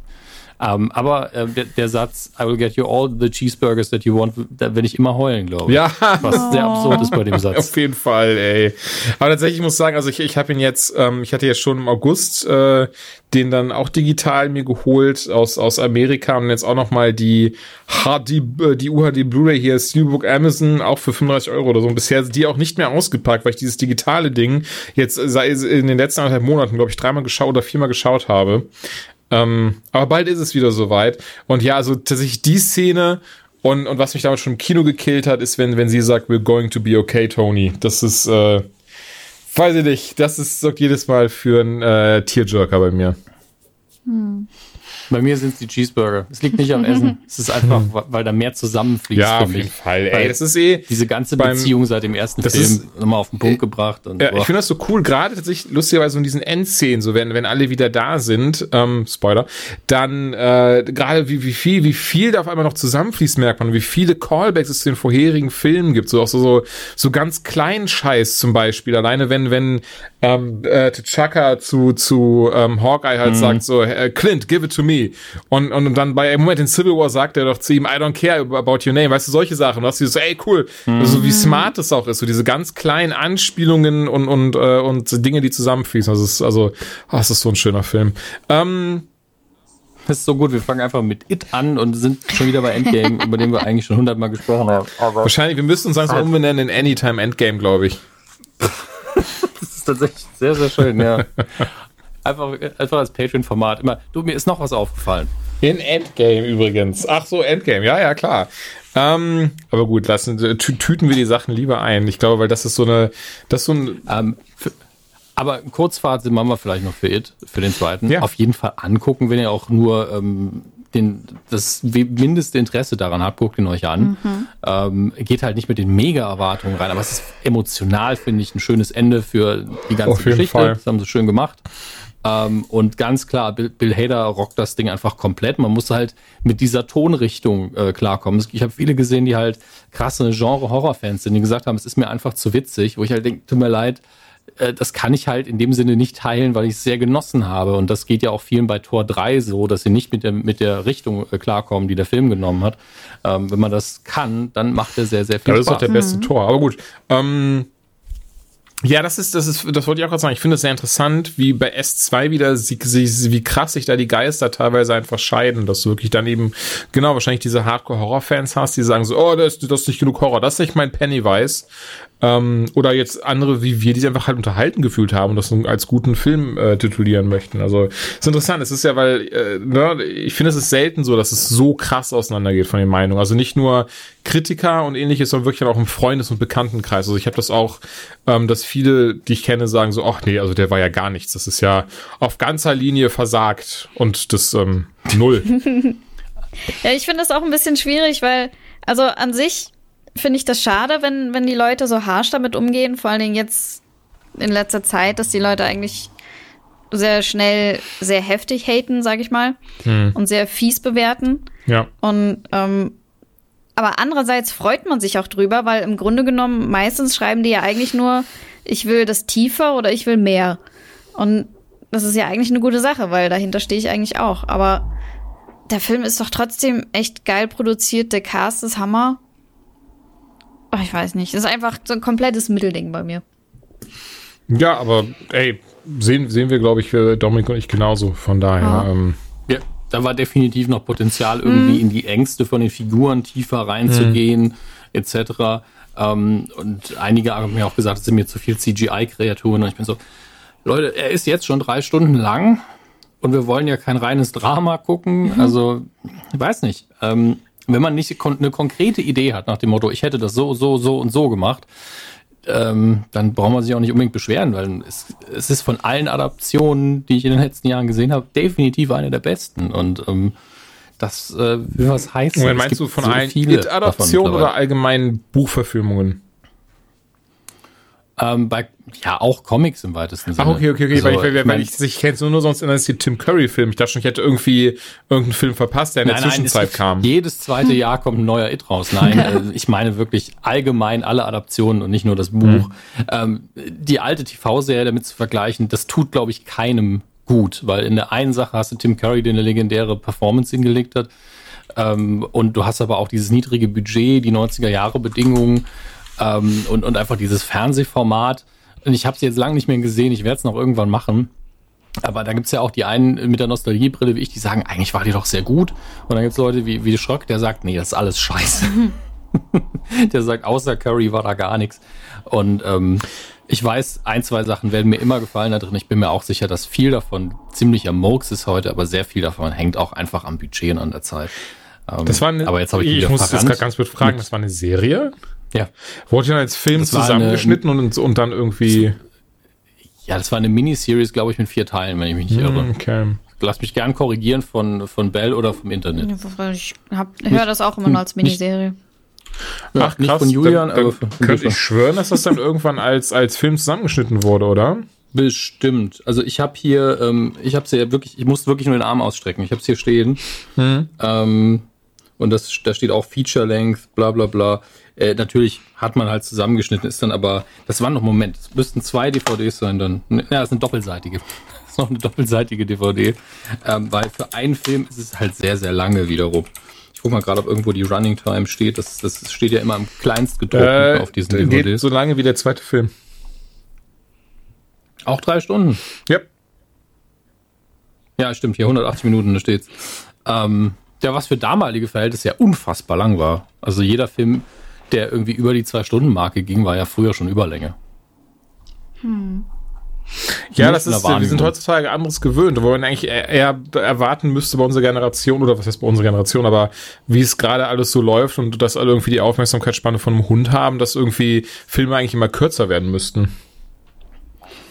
Ähm, aber äh, der, der, Satz, I will get you all the cheeseburgers that you want, da werde ich immer heulen, glaube ich. Ja. Was sehr absurd ist bei dem Satz. Auf jeden Fall, ey. Aber tatsächlich, ich muss sagen, also ich, ich habe ihn jetzt, ähm, ich hatte jetzt schon im August äh, den dann auch digital mir geholt aus, aus Amerika und jetzt auch nochmal die HD, äh, die UHD Blu-ray hier, Steelbook Amazon, auch für 35 Euro oder so. Und bisher die auch nicht mehr ausgepackt, weil ich dieses digitale Ding jetzt sei in den letzten anderthalb Monaten, glaube ich, dreimal geschaut oder viermal geschaut habe. Ähm, aber bald ist es wieder soweit. Und ja, also tatsächlich die Szene und, und was mich damals schon im Kino gekillt hat, ist, wenn, wenn sie sagt, we're going to be okay, Tony. Das ist, äh, weiß ich nicht, das ist, sorgt jedes Mal für einen äh, Tearjerker bei mir. Hm. Bei mir sind es die Cheeseburger. Es liegt nicht am Essen. Es ist einfach, weil da mehr zusammenfließt. Ja, auf jeden Fall. Ey, das ist eh. Diese ganze Beziehung seit dem ersten Film ist, nochmal auf den Punkt äh, gebracht. Und, ja, ich finde das so cool, gerade tatsächlich lustigerweise in diesen Endszenen, so wenn, wenn alle wieder da sind, ähm, Spoiler, dann äh, gerade wie, wie viel, wie viel da auf einmal noch zusammenfließt, merkt man, wie viele Callbacks es zu den vorherigen Filmen gibt. So auch so, so, so ganz kleinen Scheiß zum Beispiel. Alleine wenn, wenn ähm, äh, T'Chaka zu, zu ähm, Hawkeye halt mhm. sagt so, äh, Clint, give it to me. Und, und, dann bei im Moment in Civil War sagt er doch zu ihm, I don't care about your name. Weißt du, solche Sachen. Du hast dieses, ey, cool. Mhm. So wie smart das auch ist. So diese ganz kleinen Anspielungen und, und, äh, und Dinge, die zusammenfließen. Also, es ist, also, oh, es ist so ein schöner Film. Ähm, das ist so gut, wir fangen einfach mit It an und sind schon wieder bei Endgame, über den wir eigentlich schon hundertmal gesprochen haben. Aber Wahrscheinlich, wir müssen uns langsam umbenennen in Anytime Endgame, glaube ich. ist tatsächlich sehr, sehr schön, ja. Einfach, einfach als Patreon-Format. Immer, du, mir ist noch was aufgefallen. In Endgame übrigens. Ach so, Endgame. Ja, ja, klar. Ähm, aber gut, lassen, tüten wir die Sachen lieber ein. Ich glaube, weil das ist so eine, das ist so ein. Ähm, für, aber Kurzfazit machen wir vielleicht noch für It, für den zweiten. Ja. Auf jeden Fall angucken, wenn ihr auch nur ähm, den, das mindeste Interesse daran habt, guckt ihn euch an. Mhm. Ähm, geht halt nicht mit den Mega-Erwartungen rein, aber es ist emotional, finde ich, ein schönes Ende für die ganze Geschichte. Fall. Das haben sie schön gemacht. Ähm, und ganz klar, Bill, Bill Hader rockt das Ding einfach komplett. Man muss halt mit dieser Tonrichtung äh, klarkommen. Ich habe viele gesehen, die halt krasse Genre-Horror-Fans sind, die gesagt haben, es ist mir einfach zu witzig, wo ich halt denke, tut mir leid, das kann ich halt in dem Sinne nicht teilen, weil ich es sehr genossen habe. Und das geht ja auch vielen bei Tor 3 so, dass sie nicht mit der, mit der Richtung äh, klarkommen, die der Film genommen hat. Ähm, wenn man das kann, dann macht er sehr, sehr viel ja, das Spaß. Das ist auch der beste mhm. Tor. Aber gut. Ähm, ja, das ist, das ist, das wollte ich auch gerade sagen. Ich finde es sehr interessant, wie bei S2 wieder, wie krass sich da die Geister teilweise einfach scheiden, dass du wirklich dann eben, genau, wahrscheinlich diese Hardcore-Horror-Fans hast, die sagen so, oh, das, das ist nicht genug Horror, das ist nicht mein Pennywise. Ähm, oder jetzt andere wie wir, die sich einfach halt unterhalten gefühlt haben und das als guten Film äh, titulieren möchten. Also ist interessant. Es ist ja, weil äh, ne, ich finde, es ist selten so, dass es so krass auseinandergeht von den Meinungen. Also nicht nur Kritiker und ähnliches, sondern wirklich auch im Freundes- und Bekanntenkreis. Also ich habe das auch, ähm, dass viele, die ich kenne, sagen so, ach nee, also der war ja gar nichts. Das ist ja auf ganzer Linie versagt und das ähm, null. ja, ich finde das auch ein bisschen schwierig, weil also an sich finde ich das schade, wenn, wenn die Leute so harsch damit umgehen, vor allen Dingen jetzt in letzter Zeit, dass die Leute eigentlich sehr schnell sehr heftig haten, sag ich mal, hm. und sehr fies bewerten. Ja. Und ähm, aber andererseits freut man sich auch drüber, weil im Grunde genommen meistens schreiben die ja eigentlich nur, ich will das tiefer oder ich will mehr. Und das ist ja eigentlich eine gute Sache, weil dahinter stehe ich eigentlich auch. Aber der Film ist doch trotzdem echt geil produziert, der Cast ist Hammer. Ach, ich weiß nicht. Das ist einfach so ein komplettes Mittelding bei mir. Ja, aber ey, sehen, sehen wir, glaube ich, für Dominik und ich genauso. Von daher. Ah. Ähm, ja, da war definitiv noch Potenzial, irgendwie mhm. in die Ängste von den Figuren tiefer reinzugehen, mhm. etc. Ähm, und einige haben mir auch gesagt, es sind mir zu viel CGI-Kreaturen. Und ich bin so, Leute, er ist jetzt schon drei Stunden lang und wir wollen ja kein reines Drama gucken. Mhm. Also, ich weiß nicht. Ähm, wenn man nicht eine konkrete Idee hat nach dem Motto, ich hätte das so, so, so und so gemacht, ähm, dann braucht man sich auch nicht unbedingt beschweren, weil es, es ist von allen Adaptionen, die ich in den letzten Jahren gesehen habe, definitiv eine der besten. Und ähm, das äh, will was heißen. Moment, meinst du von so allen Adaptionen oder allgemeinen Buchverfilmungen? Ähm, bei, ja, auch Comics im weitesten Sinne. Ach, okay, okay, okay, also, weil ich, weil, ich, weil ich, ich kenne es nur sonst in das Tim Curry-Film. Ich dachte schon, ich hätte irgendwie irgendeinen Film verpasst, der in nein, der Zwischenzeit nein, kam. Jedes zweite Jahr kommt ein neuer It raus. Nein, äh, ich meine wirklich allgemein alle Adaptionen und nicht nur das Buch. Mhm. Ähm, die alte TV-Serie damit zu vergleichen, das tut, glaube ich, keinem gut, weil in der einen Sache hast du Tim Curry, der eine legendäre Performance hingelegt hat. Ähm, und du hast aber auch dieses niedrige Budget, die 90er Jahre Bedingungen ähm, und, und einfach dieses Fernsehformat. Und ich habe es jetzt lange nicht mehr gesehen, ich werde es noch irgendwann machen. Aber da gibt's ja auch die einen mit der Nostalgiebrille wie ich, die sagen, eigentlich war die doch sehr gut. Und dann gibt's Leute wie, wie Schröck, der sagt, nee, das ist alles scheiße. der sagt, außer Curry war da gar nichts. Und ähm, ich weiß, ein, zwei Sachen werden mir immer gefallen da drin. Ich bin mir auch sicher, dass viel davon ziemlicher Murks ist heute, aber sehr viel davon hängt auch einfach am Budget und an der Zeit. Ähm, das war eine, aber jetzt habe ich, ich muss das ganz kurz fragen, das war eine Serie? Ja. Wurde ja als Film zusammengeschnitten eine, und, und dann irgendwie. Ja, das war eine Miniseries, glaube ich, mit vier Teilen, wenn ich mich nicht irre. Hm, okay. Lass mich gern korrigieren von, von Bell oder vom Internet. Ich höre das auch immer nur als Miniserie. Ja, Ach, nicht krass, von Julian, dann, dann aber von, Könnte ich schwören, dass das dann irgendwann als, als Film zusammengeschnitten wurde, oder? Bestimmt. Also ich habe hier, ähm, ich habe ja wirklich, ich muss wirklich nur den Arm ausstrecken. Ich habe es hier stehen. Hm. Ähm, und das, da steht auch Feature Length, bla bla bla. Äh, natürlich hat man halt zusammengeschnitten, ist dann aber, das waren noch Moment, es müssten zwei DVDs sein dann. Ja, das ist eine doppelseitige. Das ist noch eine doppelseitige DVD. Ähm, weil für einen Film ist es halt sehr, sehr lange wiederum. Ich guck mal gerade, ob irgendwo die Running Time steht. Das, das steht ja immer am kleinst gedruckten äh, auf diesen DVDs. Geht so lange wie der zweite Film. Auch drei Stunden? Ja. Ja, stimmt, hier 180 Minuten, da steht's. Ähm, ja, was für damalige Verhältnisse ja unfassbar lang war. Also jeder Film der irgendwie über die Zwei-Stunden-Marke ging, war ja früher schon Überlänge. Hm. Ja, das ist, wir sind heutzutage anderes gewöhnt, wo man eigentlich eher erwarten müsste bei unserer Generation, oder was heißt bei unserer Generation, aber wie es gerade alles so läuft und dass alle irgendwie die Aufmerksamkeitsspanne von einem Hund haben, dass irgendwie Filme eigentlich immer kürzer werden müssten.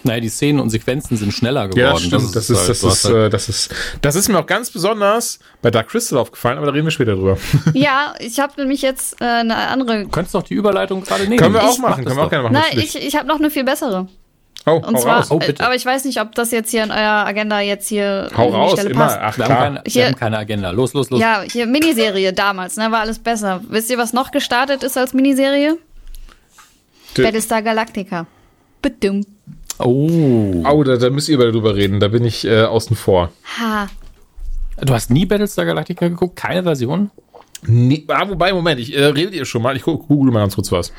Naja, die Szenen und Sequenzen sind schneller geworden. Ja, das stimmt. Das ist, das ist, das ist, halt das ist, das ist mir auch ganz besonders bei Dark Crystal aufgefallen, aber da reden wir später drüber. Ja, ich habe nämlich jetzt äh, eine andere. Du könntest doch die Überleitung gerade nehmen. Können wir auch ich machen, können wir auch gerne machen. Nein, ich, ich habe noch eine viel bessere. Oh, und zwar, oh, aber ich weiß nicht, ob das jetzt hier in eurer Agenda jetzt hier hau raus, Stelle immer. passt. Ach, wir, haben keine, hier, wir haben keine Agenda. Los, los, los. Ja, hier Miniserie damals, ne, war alles besser. Wisst ihr, was noch gestartet ist als Miniserie? D Battlestar Galactica. Bedummt. Oh. Oh, da, da müsst ihr über darüber reden. Da bin ich äh, außen vor. Ha. Du hast nie Battlestar Galactica geguckt? Keine Version? Nee, ah, wobei, Moment, ich äh, rede ihr schon mal. Ich google mal ganz kurz was.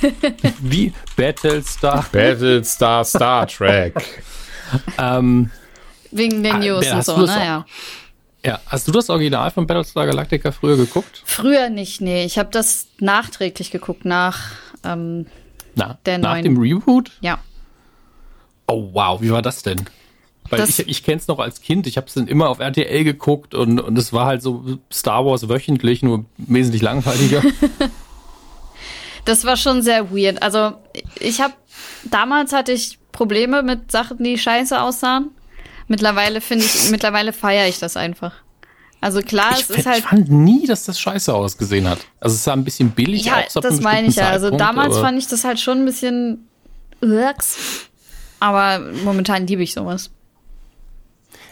Wie Battlestar? Battlestar Star Trek. ähm, Wegen den ah, News und so, naja. Ja, hast du das Original von Battlestar Galactica früher geguckt? Früher nicht, nee. Ich habe das nachträglich geguckt, nach ähm, Na, der nach neuen. dem Reboot? Ja. Oh wow, wie war das denn? Weil das ich, ich kenne es noch als Kind, ich habe es dann immer auf RTL geguckt und, und es war halt so Star Wars wöchentlich, nur wesentlich langweiliger. das war schon sehr weird. Also ich habe, damals hatte ich Probleme mit Sachen, die scheiße aussahen. Mittlerweile finde ich, mittlerweile feiere ich das einfach. Also klar, ich es ist halt. Ich fand nie, dass das scheiße ausgesehen hat. Also es sah ein bisschen billig ja, aus. Ja, das meine ich ja. Also damals fand ich das halt schon ein bisschen. Aber momentan liebe ich sowas.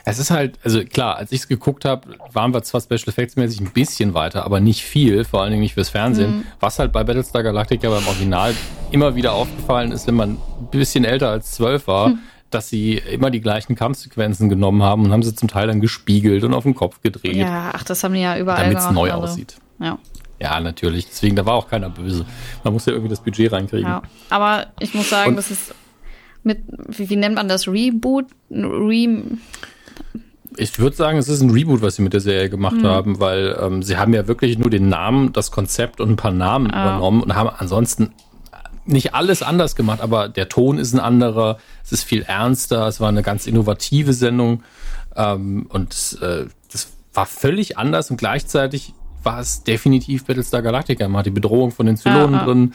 Es ist halt, also klar, als ich es geguckt habe, waren wir zwar Special Effects mäßig ein bisschen weiter, aber nicht viel, vor allen Dingen nicht fürs Fernsehen. Mhm. Was halt bei Battlestar Galactica beim Original immer wieder aufgefallen ist, wenn man ein bisschen älter als zwölf war, mhm. dass sie immer die gleichen Kampfsequenzen genommen haben und haben sie zum Teil dann gespiegelt und auf den Kopf gedreht. Ja, ach, das haben die ja überall Damit es neu also. aussieht. Ja. Ja, natürlich. Deswegen, da war auch keiner böse. Man muss ja irgendwie das Budget reinkriegen. Ja, aber ich muss sagen, das ist mit, wie, wie nennt man das? Reboot? Re ich würde sagen, es ist ein Reboot, was sie mit der Serie gemacht mhm. haben, weil ähm, sie haben ja wirklich nur den Namen, das Konzept und ein paar Namen ah. übernommen und haben ansonsten nicht alles anders gemacht, aber der Ton ist ein anderer, es ist viel ernster, es war eine ganz innovative Sendung ähm, und äh, das war völlig anders und gleichzeitig war es definitiv Battlestar Galactica. Man hat die Bedrohung von den Zylonen ah, drin,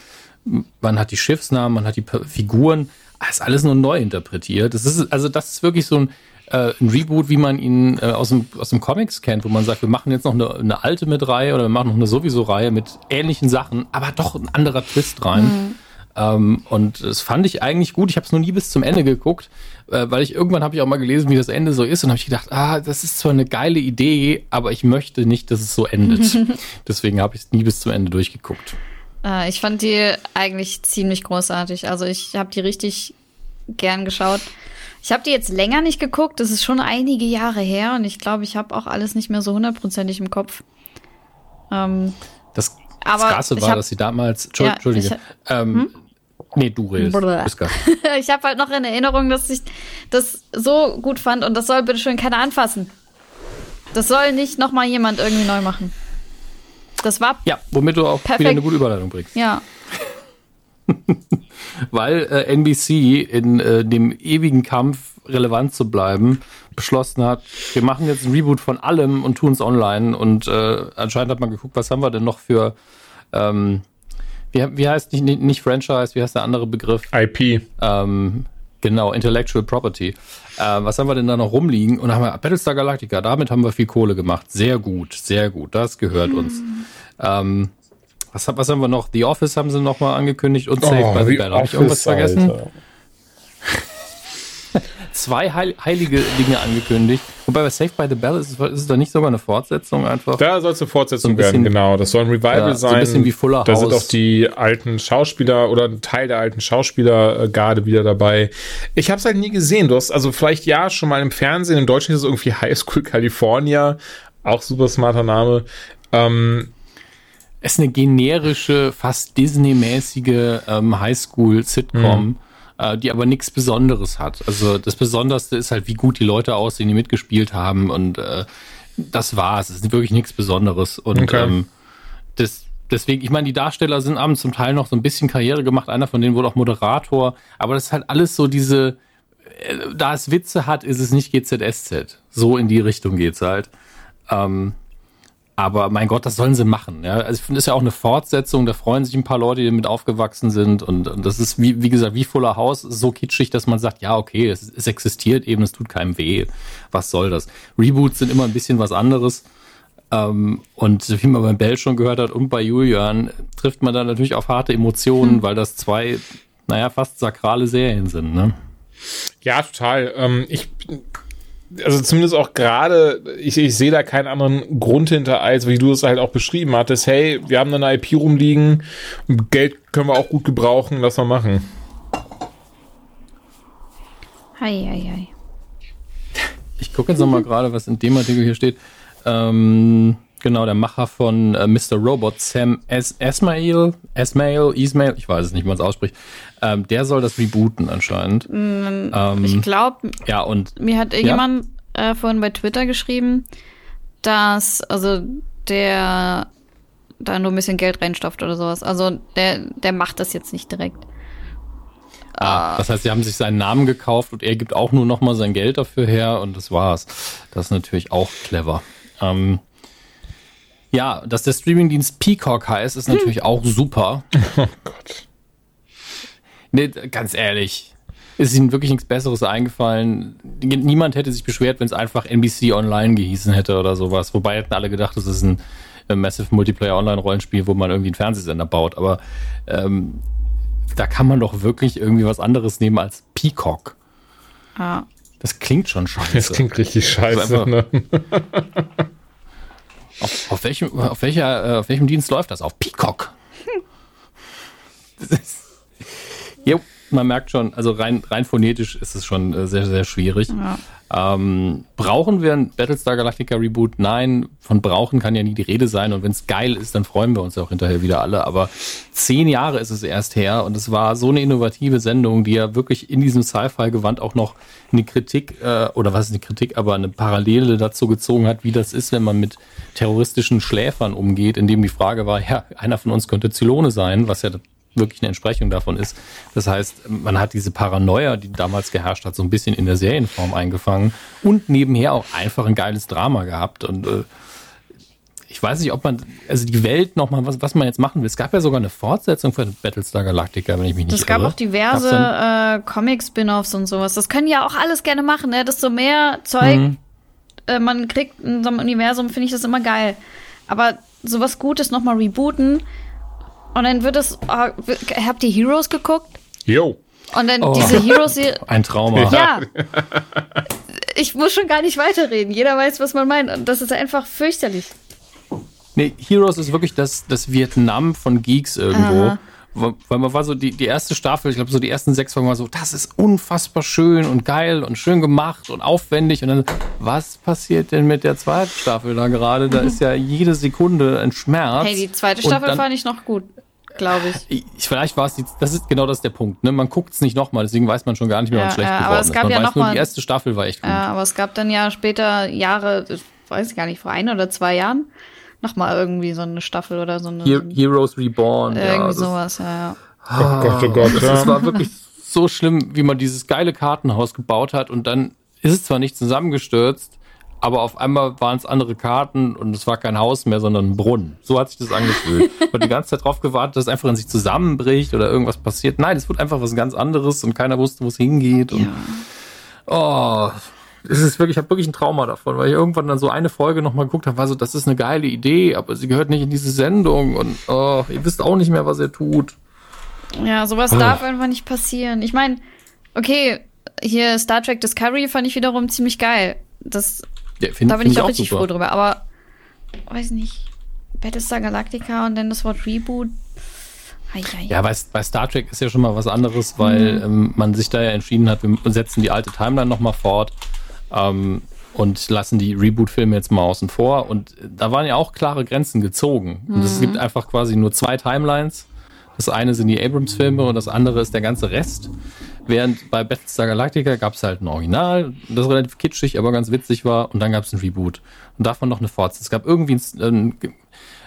man hat die Schiffsnamen, man hat die Figuren, ist alles nur neu interpretiert. Das ist, also das ist wirklich so ein äh, ein Reboot, wie man ihn äh, aus, dem, aus dem Comics kennt, wo man sagt, wir machen jetzt noch eine, eine alte mit Reihe oder wir machen noch eine sowieso-Reihe mit ähnlichen Sachen, aber doch ein anderer Twist rein. Mhm. Ähm, und das fand ich eigentlich gut. Ich habe es noch nie bis zum Ende geguckt, äh, weil ich irgendwann habe ich auch mal gelesen, wie das Ende so ist und habe ich gedacht, ah, das ist zwar eine geile Idee, aber ich möchte nicht, dass es so endet. Deswegen habe ich es nie bis zum Ende durchgeguckt. Äh, ich fand die eigentlich ziemlich großartig. Also ich habe die richtig gern geschaut. Ich habe die jetzt länger nicht geguckt. Das ist schon einige Jahre her und ich glaube, ich habe auch alles nicht mehr so hundertprozentig im Kopf. Ähm, das, das Krasse war, hab, dass sie damals. Entschuldige. Ja, ich, ähm, hm? Nee, du redest. ich habe halt noch in Erinnerung, dass ich das so gut fand und das soll bitte schön keiner anfassen. Das soll nicht nochmal jemand irgendwie neu machen. Das war. Ja, womit du auch perfekt. wieder eine gute Überleitung bringst. Ja. weil äh, NBC in äh, dem ewigen Kampf relevant zu bleiben beschlossen hat, wir machen jetzt ein Reboot von allem und tun es online und äh, anscheinend hat man geguckt, was haben wir denn noch für ähm, wie, wie heißt nicht, nicht, nicht Franchise, wie heißt der andere Begriff? IP. Ähm, genau, Intellectual Property. Äh, was haben wir denn da noch rumliegen? Und dann haben wir Battlestar Galactica, damit haben wir viel Kohle gemacht. Sehr gut, sehr gut, das gehört uns. Mhm. Ähm, was, was haben wir noch? The Office haben sie nochmal angekündigt und Saved oh, by the Bell. Habe ich irgendwas vergessen? Zwei heil heilige Dinge angekündigt. Wobei bei Saved by the Bell ist es, ist es da nicht sogar eine Fortsetzung einfach? Da soll es eine Fortsetzung so ein bisschen, werden, genau. Das soll ein Revival ja, sein. So ein bisschen wie Fuller Da sind auch die alten Schauspieler oder ein Teil der alten Schauspielergarde wieder dabei. Ich habe es halt nie gesehen. Du hast also vielleicht ja schon mal im Fernsehen. In Deutschland ist es irgendwie High School California. Auch super smarter Name. Ähm, es ist eine generische, fast Disney-mäßige ähm, Highschool-Sitcom, mhm. Äh, die aber nichts Besonderes hat. Also das Besonderste ist halt, wie gut die Leute aussehen, die mitgespielt haben und äh, das war's. Es ist wirklich nichts Besonderes und okay. ähm, das, deswegen, ich meine, die Darsteller sind abends zum Teil noch so ein bisschen Karriere gemacht. Einer von denen wurde auch Moderator, aber das ist halt alles so diese, äh, da es Witze hat, ist es nicht GZSZ. So in die Richtung geht's halt. Ähm, Aber mein Gott, das sollen sie machen. Ja? Also ich finde, es ist ja auch eine Fortsetzung, da freuen sich ein paar Leute, die damit aufgewachsen sind. Und, und das ist, wie, wie gesagt, wie Fuller House, so kitschig, dass man sagt, ja, okay, es, es existiert eben, es tut keinem weh. Was soll das? Reboots sind immer ein bisschen was anderes. Ähm, und wie man beim Bell schon gehört hat und bei Julian, trifft man dann natürlich auf harte Emotionen, hm. weil das zwei, naja, fast sakrale Serien sind. Ne? Ja, total. Ähm, ich also zumindest auch gerade, ich, ich sehe da keinen anderen Grund hinter, als wie du es halt auch beschrieben hattest, hey, wir haben eine IP rumliegen, Geld können wir auch gut gebrauchen, lass mal machen. Hi, hi, hi. Ich gucke jetzt nochmal gerade, was in dem Artikel hier steht. Ähm, genau, der Macher von äh, Mr. Robot, Sam es Esmail, Esmail, Ismail, ich weiß es nicht, wie man es ausspricht, ähm, der soll das rebooten anscheinend. Mm, ähm, ich glaube, ja, und mir hat irgendjemand ja? äh, vorhin bei Twitter geschrieben, dass also der da nur ein bisschen Geld reinstopft oder sowas. Also der, der macht das jetzt nicht direkt. Ah, das heißt, sie haben sich seinen Namen gekauft und er gibt auch nur noch mal sein Geld dafür her und das war's. Das ist natürlich auch clever. Ähm, ja, dass der Streamingdienst Peacock heißt, ist natürlich hm. auch super. Oh Gott. Nee, ganz ehrlich. Ist ihnen wirklich nichts Besseres eingefallen? Niemand hätte sich beschwert, wenn es einfach NBC Online gehießen hätte oder sowas. Wobei hätten alle gedacht, das ist ein Massive Multiplayer Online-Rollenspiel, wo man irgendwie einen Fernsehsender baut. Aber ähm, da kann man doch wirklich irgendwie was anderes nehmen als Peacock. Ah. Das klingt schon scheiße. Das klingt richtig scheiße. Also ne? auf, auf, welchem, auf, welcher, äh, auf welchem Dienst läuft das? Auf Peacock. Jo, man merkt schon, also rein, rein phonetisch ist es schon äh, sehr, sehr schwierig. Ja. Ähm, brauchen wir ein Battlestar Galactica Reboot? Nein, von brauchen kann ja nie die Rede sein. Und wenn es geil ist, dann freuen wir uns ja auch hinterher wieder alle. Aber zehn Jahre ist es erst her und es war so eine innovative Sendung, die ja wirklich in diesem Sci-Fi-Gewand auch noch eine Kritik, äh, oder was ist eine Kritik, aber eine Parallele dazu gezogen hat, wie das ist, wenn man mit terroristischen Schläfern umgeht, indem die Frage war, ja, einer von uns könnte Zylone sein, was ja wirklich eine Entsprechung davon ist. Das heißt, man hat diese Paranoia, die damals geherrscht hat, so ein bisschen in der Serienform eingefangen und nebenher auch einfach ein geiles Drama gehabt und äh, ich weiß nicht, ob man, also die Welt nochmal, was, was man jetzt machen will. Es gab ja sogar eine Fortsetzung von Battlestar Galactica, wenn ich mich nicht Es gab irre. auch diverse äh, Comic-Spin-Offs und sowas. Das können ja auch alles gerne machen, ne? Desto mehr Zeug mhm. äh, man kriegt in so einem Universum, finde ich das immer geil. Aber sowas Gutes nochmal rebooten, und dann wird es. Oh, habt ihr Heroes geguckt? Jo. Und dann oh. diese Heroes. Ein Trauma. Ja. Ich muss schon gar nicht weiterreden. Jeder weiß, was man meint. Und das ist einfach fürchterlich. Nee, Heroes ist wirklich das, das Vietnam von Geeks irgendwo. Aha. Weil man war so, die, die erste Staffel, ich glaube, so die ersten sechs Folgen war so, das ist unfassbar schön und geil und schön gemacht und aufwendig. Und dann, was passiert denn mit der zweiten Staffel da gerade? Da ist ja jede Sekunde ein Schmerz. Hey, die zweite Staffel dann, fand ich noch gut glaube ich. ich. Vielleicht war es die, das ist genau das der Punkt. Ne? Man guckt es nicht nochmal, deswegen weiß man schon gar nicht mehr, was ja, schlecht ja, geworden aber es gab ist. Man ja weiß nur, mal, die erste Staffel war echt gut. Ja, aber es gab dann ja später Jahre, ich weiß gar nicht, vor ein oder zwei Jahren, nochmal irgendwie so eine Staffel oder so eine. Heroes Reborn. Irgendwie ja, sowas, ja, ja. Oh Gott, oh Gott, ja. Es war wirklich so schlimm, wie man dieses geile Kartenhaus gebaut hat und dann ist es zwar nicht zusammengestürzt, aber auf einmal waren es andere Karten und es war kein Haus mehr, sondern ein Brunnen. So hat sich das angefühlt. Man die ganze Zeit drauf gewartet, dass es einfach in sich zusammenbricht oder irgendwas passiert. Nein, es wird einfach was ganz anderes und keiner wusste, wo es hingeht. Und, ja. Oh, es ist wirklich, ich habe wirklich ein Trauma davon, weil ich irgendwann dann so eine Folge nochmal geguckt habe, war so, das ist eine geile Idee, aber sie gehört nicht in diese Sendung und oh, ihr wisst auch nicht mehr, was ihr tut. Ja, sowas oh. darf einfach nicht passieren. Ich meine, okay, hier Star Trek Discovery fand ich wiederum ziemlich geil. Das ja, find, da bin ich auch, auch richtig super. froh drüber. Aber, weiß nicht, Battlestar Galactica und dann das Wort Reboot. Ei, ei. Ja, bei, bei, Star Trek ist ja schon mal was anderes, weil mhm. ähm, man sich da ja entschieden hat, wir setzen die alte Timeline nochmal fort ähm, und lassen die Reboot-Filme jetzt mal außen vor. Und da waren ja auch klare Grenzen gezogen. Mhm. Und es gibt einfach quasi nur zwei Timelines. Das eine sind die Abrams-Filme und das andere ist der ganze Rest. Während bei Battlestar Galactica gab es halt ein Original, das relativ kitschig, aber ganz witzig war. Und dann gab es ein Reboot. Und davon noch eine Fortsetzung. Es gab irgendwie ein, ein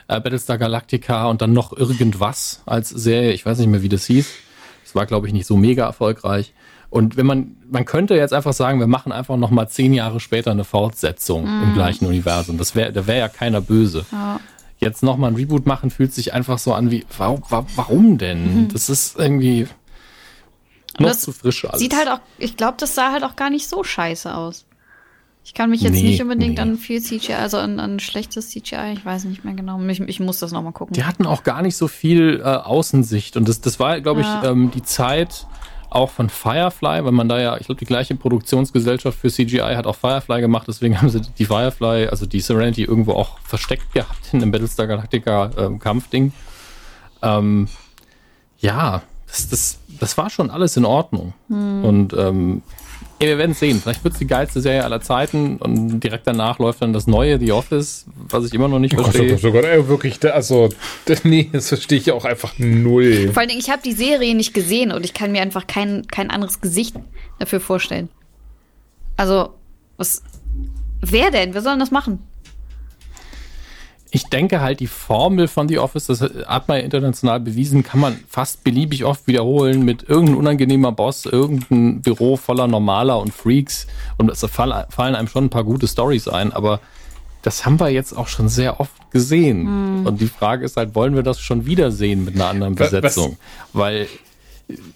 äh, Battlestar Galactica und dann noch irgendwas als Serie. Ich weiß nicht mehr, wie das hieß. Das war, glaube ich, nicht so mega erfolgreich. Und wenn man, man könnte jetzt einfach sagen, wir machen einfach noch mal zehn Jahre später eine Fortsetzung mm. im gleichen Universum. Das wäre, da wäre ja keiner böse. Ja. Jetzt noch mal ein Reboot machen fühlt sich einfach so an wie, warum, warum denn? Mhm. Das ist irgendwie noch zu frisch alles. Sieht halt auch, ich glaube, das sah halt auch gar nicht so scheiße aus. Ich kann mich jetzt nee, nicht unbedingt nee. an viel CGI, also an, an schlechtes CGI, ich weiß nicht mehr genau. Ich, ich muss das nochmal gucken. Die hatten auch gar nicht so viel äh, Außensicht. Und das, das war, glaube ich, ja. ähm, die Zeit auch von Firefly, weil man da ja, ich glaube, die gleiche Produktionsgesellschaft für CGI hat auch Firefly gemacht, deswegen haben sie die Firefly, also die Serenity irgendwo auch versteckt gehabt in dem Battlestar Galactica ähm, Kampfding. Ähm, ja, das, das, das war schon alles in Ordnung. Hm. Und ähm, Ey, wir werden sehen. Vielleicht wird es die geilste Serie aller Zeiten und direkt danach läuft dann das neue The Office, was ich immer noch nicht verstehe. Oh Gott, ey, wirklich, also, nee, das verstehe ich auch einfach null. Vor allen Dingen, ich habe die Serie nicht gesehen und ich kann mir einfach kein, kein anderes Gesicht dafür vorstellen. Also, was, wer denn? Wer soll denn das machen? Ich denke halt, die Formel von The Office, das hat man ja international bewiesen, kann man fast beliebig oft wiederholen mit irgendeinem unangenehmer Boss, irgendein Büro voller Normaler und Freaks. Und es fallen einem schon ein paar gute Stories ein, aber das haben wir jetzt auch schon sehr oft gesehen. Mhm. Und die Frage ist halt, wollen wir das schon wieder sehen mit einer anderen Besetzung? Was? Weil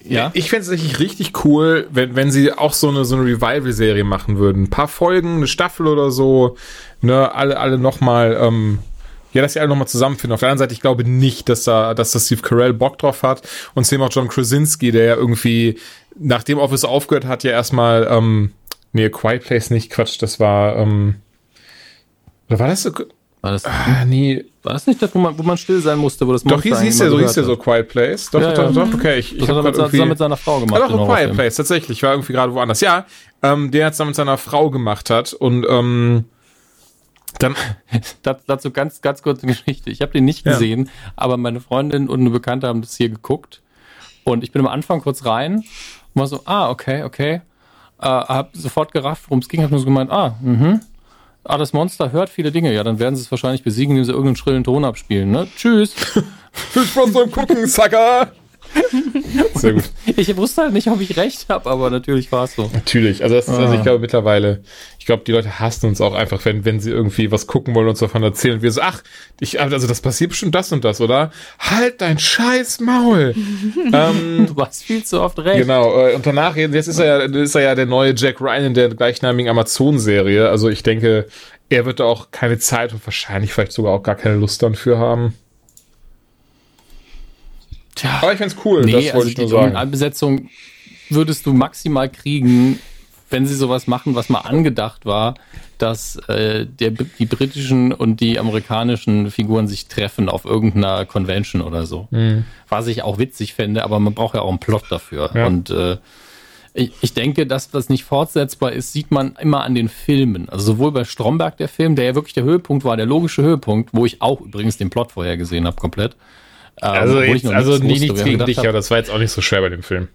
ja. Ich fände es tatsächlich richtig cool, wenn, wenn sie auch so eine, so eine Revival-Serie machen würden. Ein paar Folgen, eine Staffel oder so, ne, alle, alle nochmal ähm, ja, dass sie alle nochmal zusammenfinden. Auf der anderen Seite, ich glaube nicht, dass da, dass da Steve Carell Bock drauf hat. Und sehen auch John Krasinski, der ja irgendwie, nachdem Office aufgehört hat, ja erstmal, ähm, nee, Quiet Place nicht, Quatsch, das war, ähm, oder war das so? War das, ah, nee. War das nicht das, wo man, wo man still sein musste, wo das Doch, hieß, hieß ja so, hieß ja so Quiet Place. Doch, ja, doch, ja. doch, okay. Ich, ich habe mit, irgendwie, mit seiner Frau gemacht. Doch, Quiet Place, tatsächlich. War irgendwie gerade woanders. Ja, ähm, der jetzt dann mit seiner Frau gemacht hat und, ähm, dann dazu ganz, ganz kurze Geschichte. Ich habe den nicht gesehen, ja. aber meine Freundin und eine Bekannte haben das hier geguckt. Und ich bin am Anfang kurz rein und war so, ah, okay, okay. Äh, hab sofort gerafft, worum es ging, hab nur so gemeint, ah, mhm. Ah, das Monster hört viele Dinge. Ja, dann werden sie es wahrscheinlich besiegen, indem sie irgendeinen schrillen Ton abspielen, ne? Tschüss. Viel Spaß beim Gucken, Sucker! Sehr gut. Ich wusste halt nicht, ob ich recht habe, aber natürlich war es so. Natürlich. Also, das ist, also ich ah. glaube mittlerweile, ich glaube, die Leute hassen uns auch einfach, wenn, wenn sie irgendwie was gucken wollen und uns davon erzählen. Und wir so, ach, ich, also das passiert bestimmt das und das, oder? Halt dein scheiß Maul! ähm, du hast viel zu oft recht. Genau. Äh, und danach, jetzt ist er ja, ist er ja der neue Jack Ryan in der gleichnamigen Amazon-Serie. Also ich denke, er wird da auch keine Zeit und wahrscheinlich vielleicht sogar auch gar keine Lust dann für haben. Tja, Aber ich find's cool, nee, das wollte also ich nur sagen. Die Besetzung würdest du maximal kriegen, wenn sie sowas machen, was mal angedacht war, dass äh, der, die britischen und die amerikanischen Figuren sich treffen auf irgendeiner Convention oder so. Mhm. Was ich auch witzig fände, aber man braucht ja auch einen Plot dafür. Ja. Und äh, ich, ich denke, dass das nicht fortsetzbar ist, sieht man immer an den Filmen. Also sowohl bei Stromberg der Film, der ja wirklich der Höhepunkt war, der logische Höhepunkt, wo ich auch übrigens den Plot vorher gesehen habe, komplett. Ähm, also, jetzt, also nichts, nie, nichts gegen dich, aber das war jetzt auch nicht so schwer bei dem Film.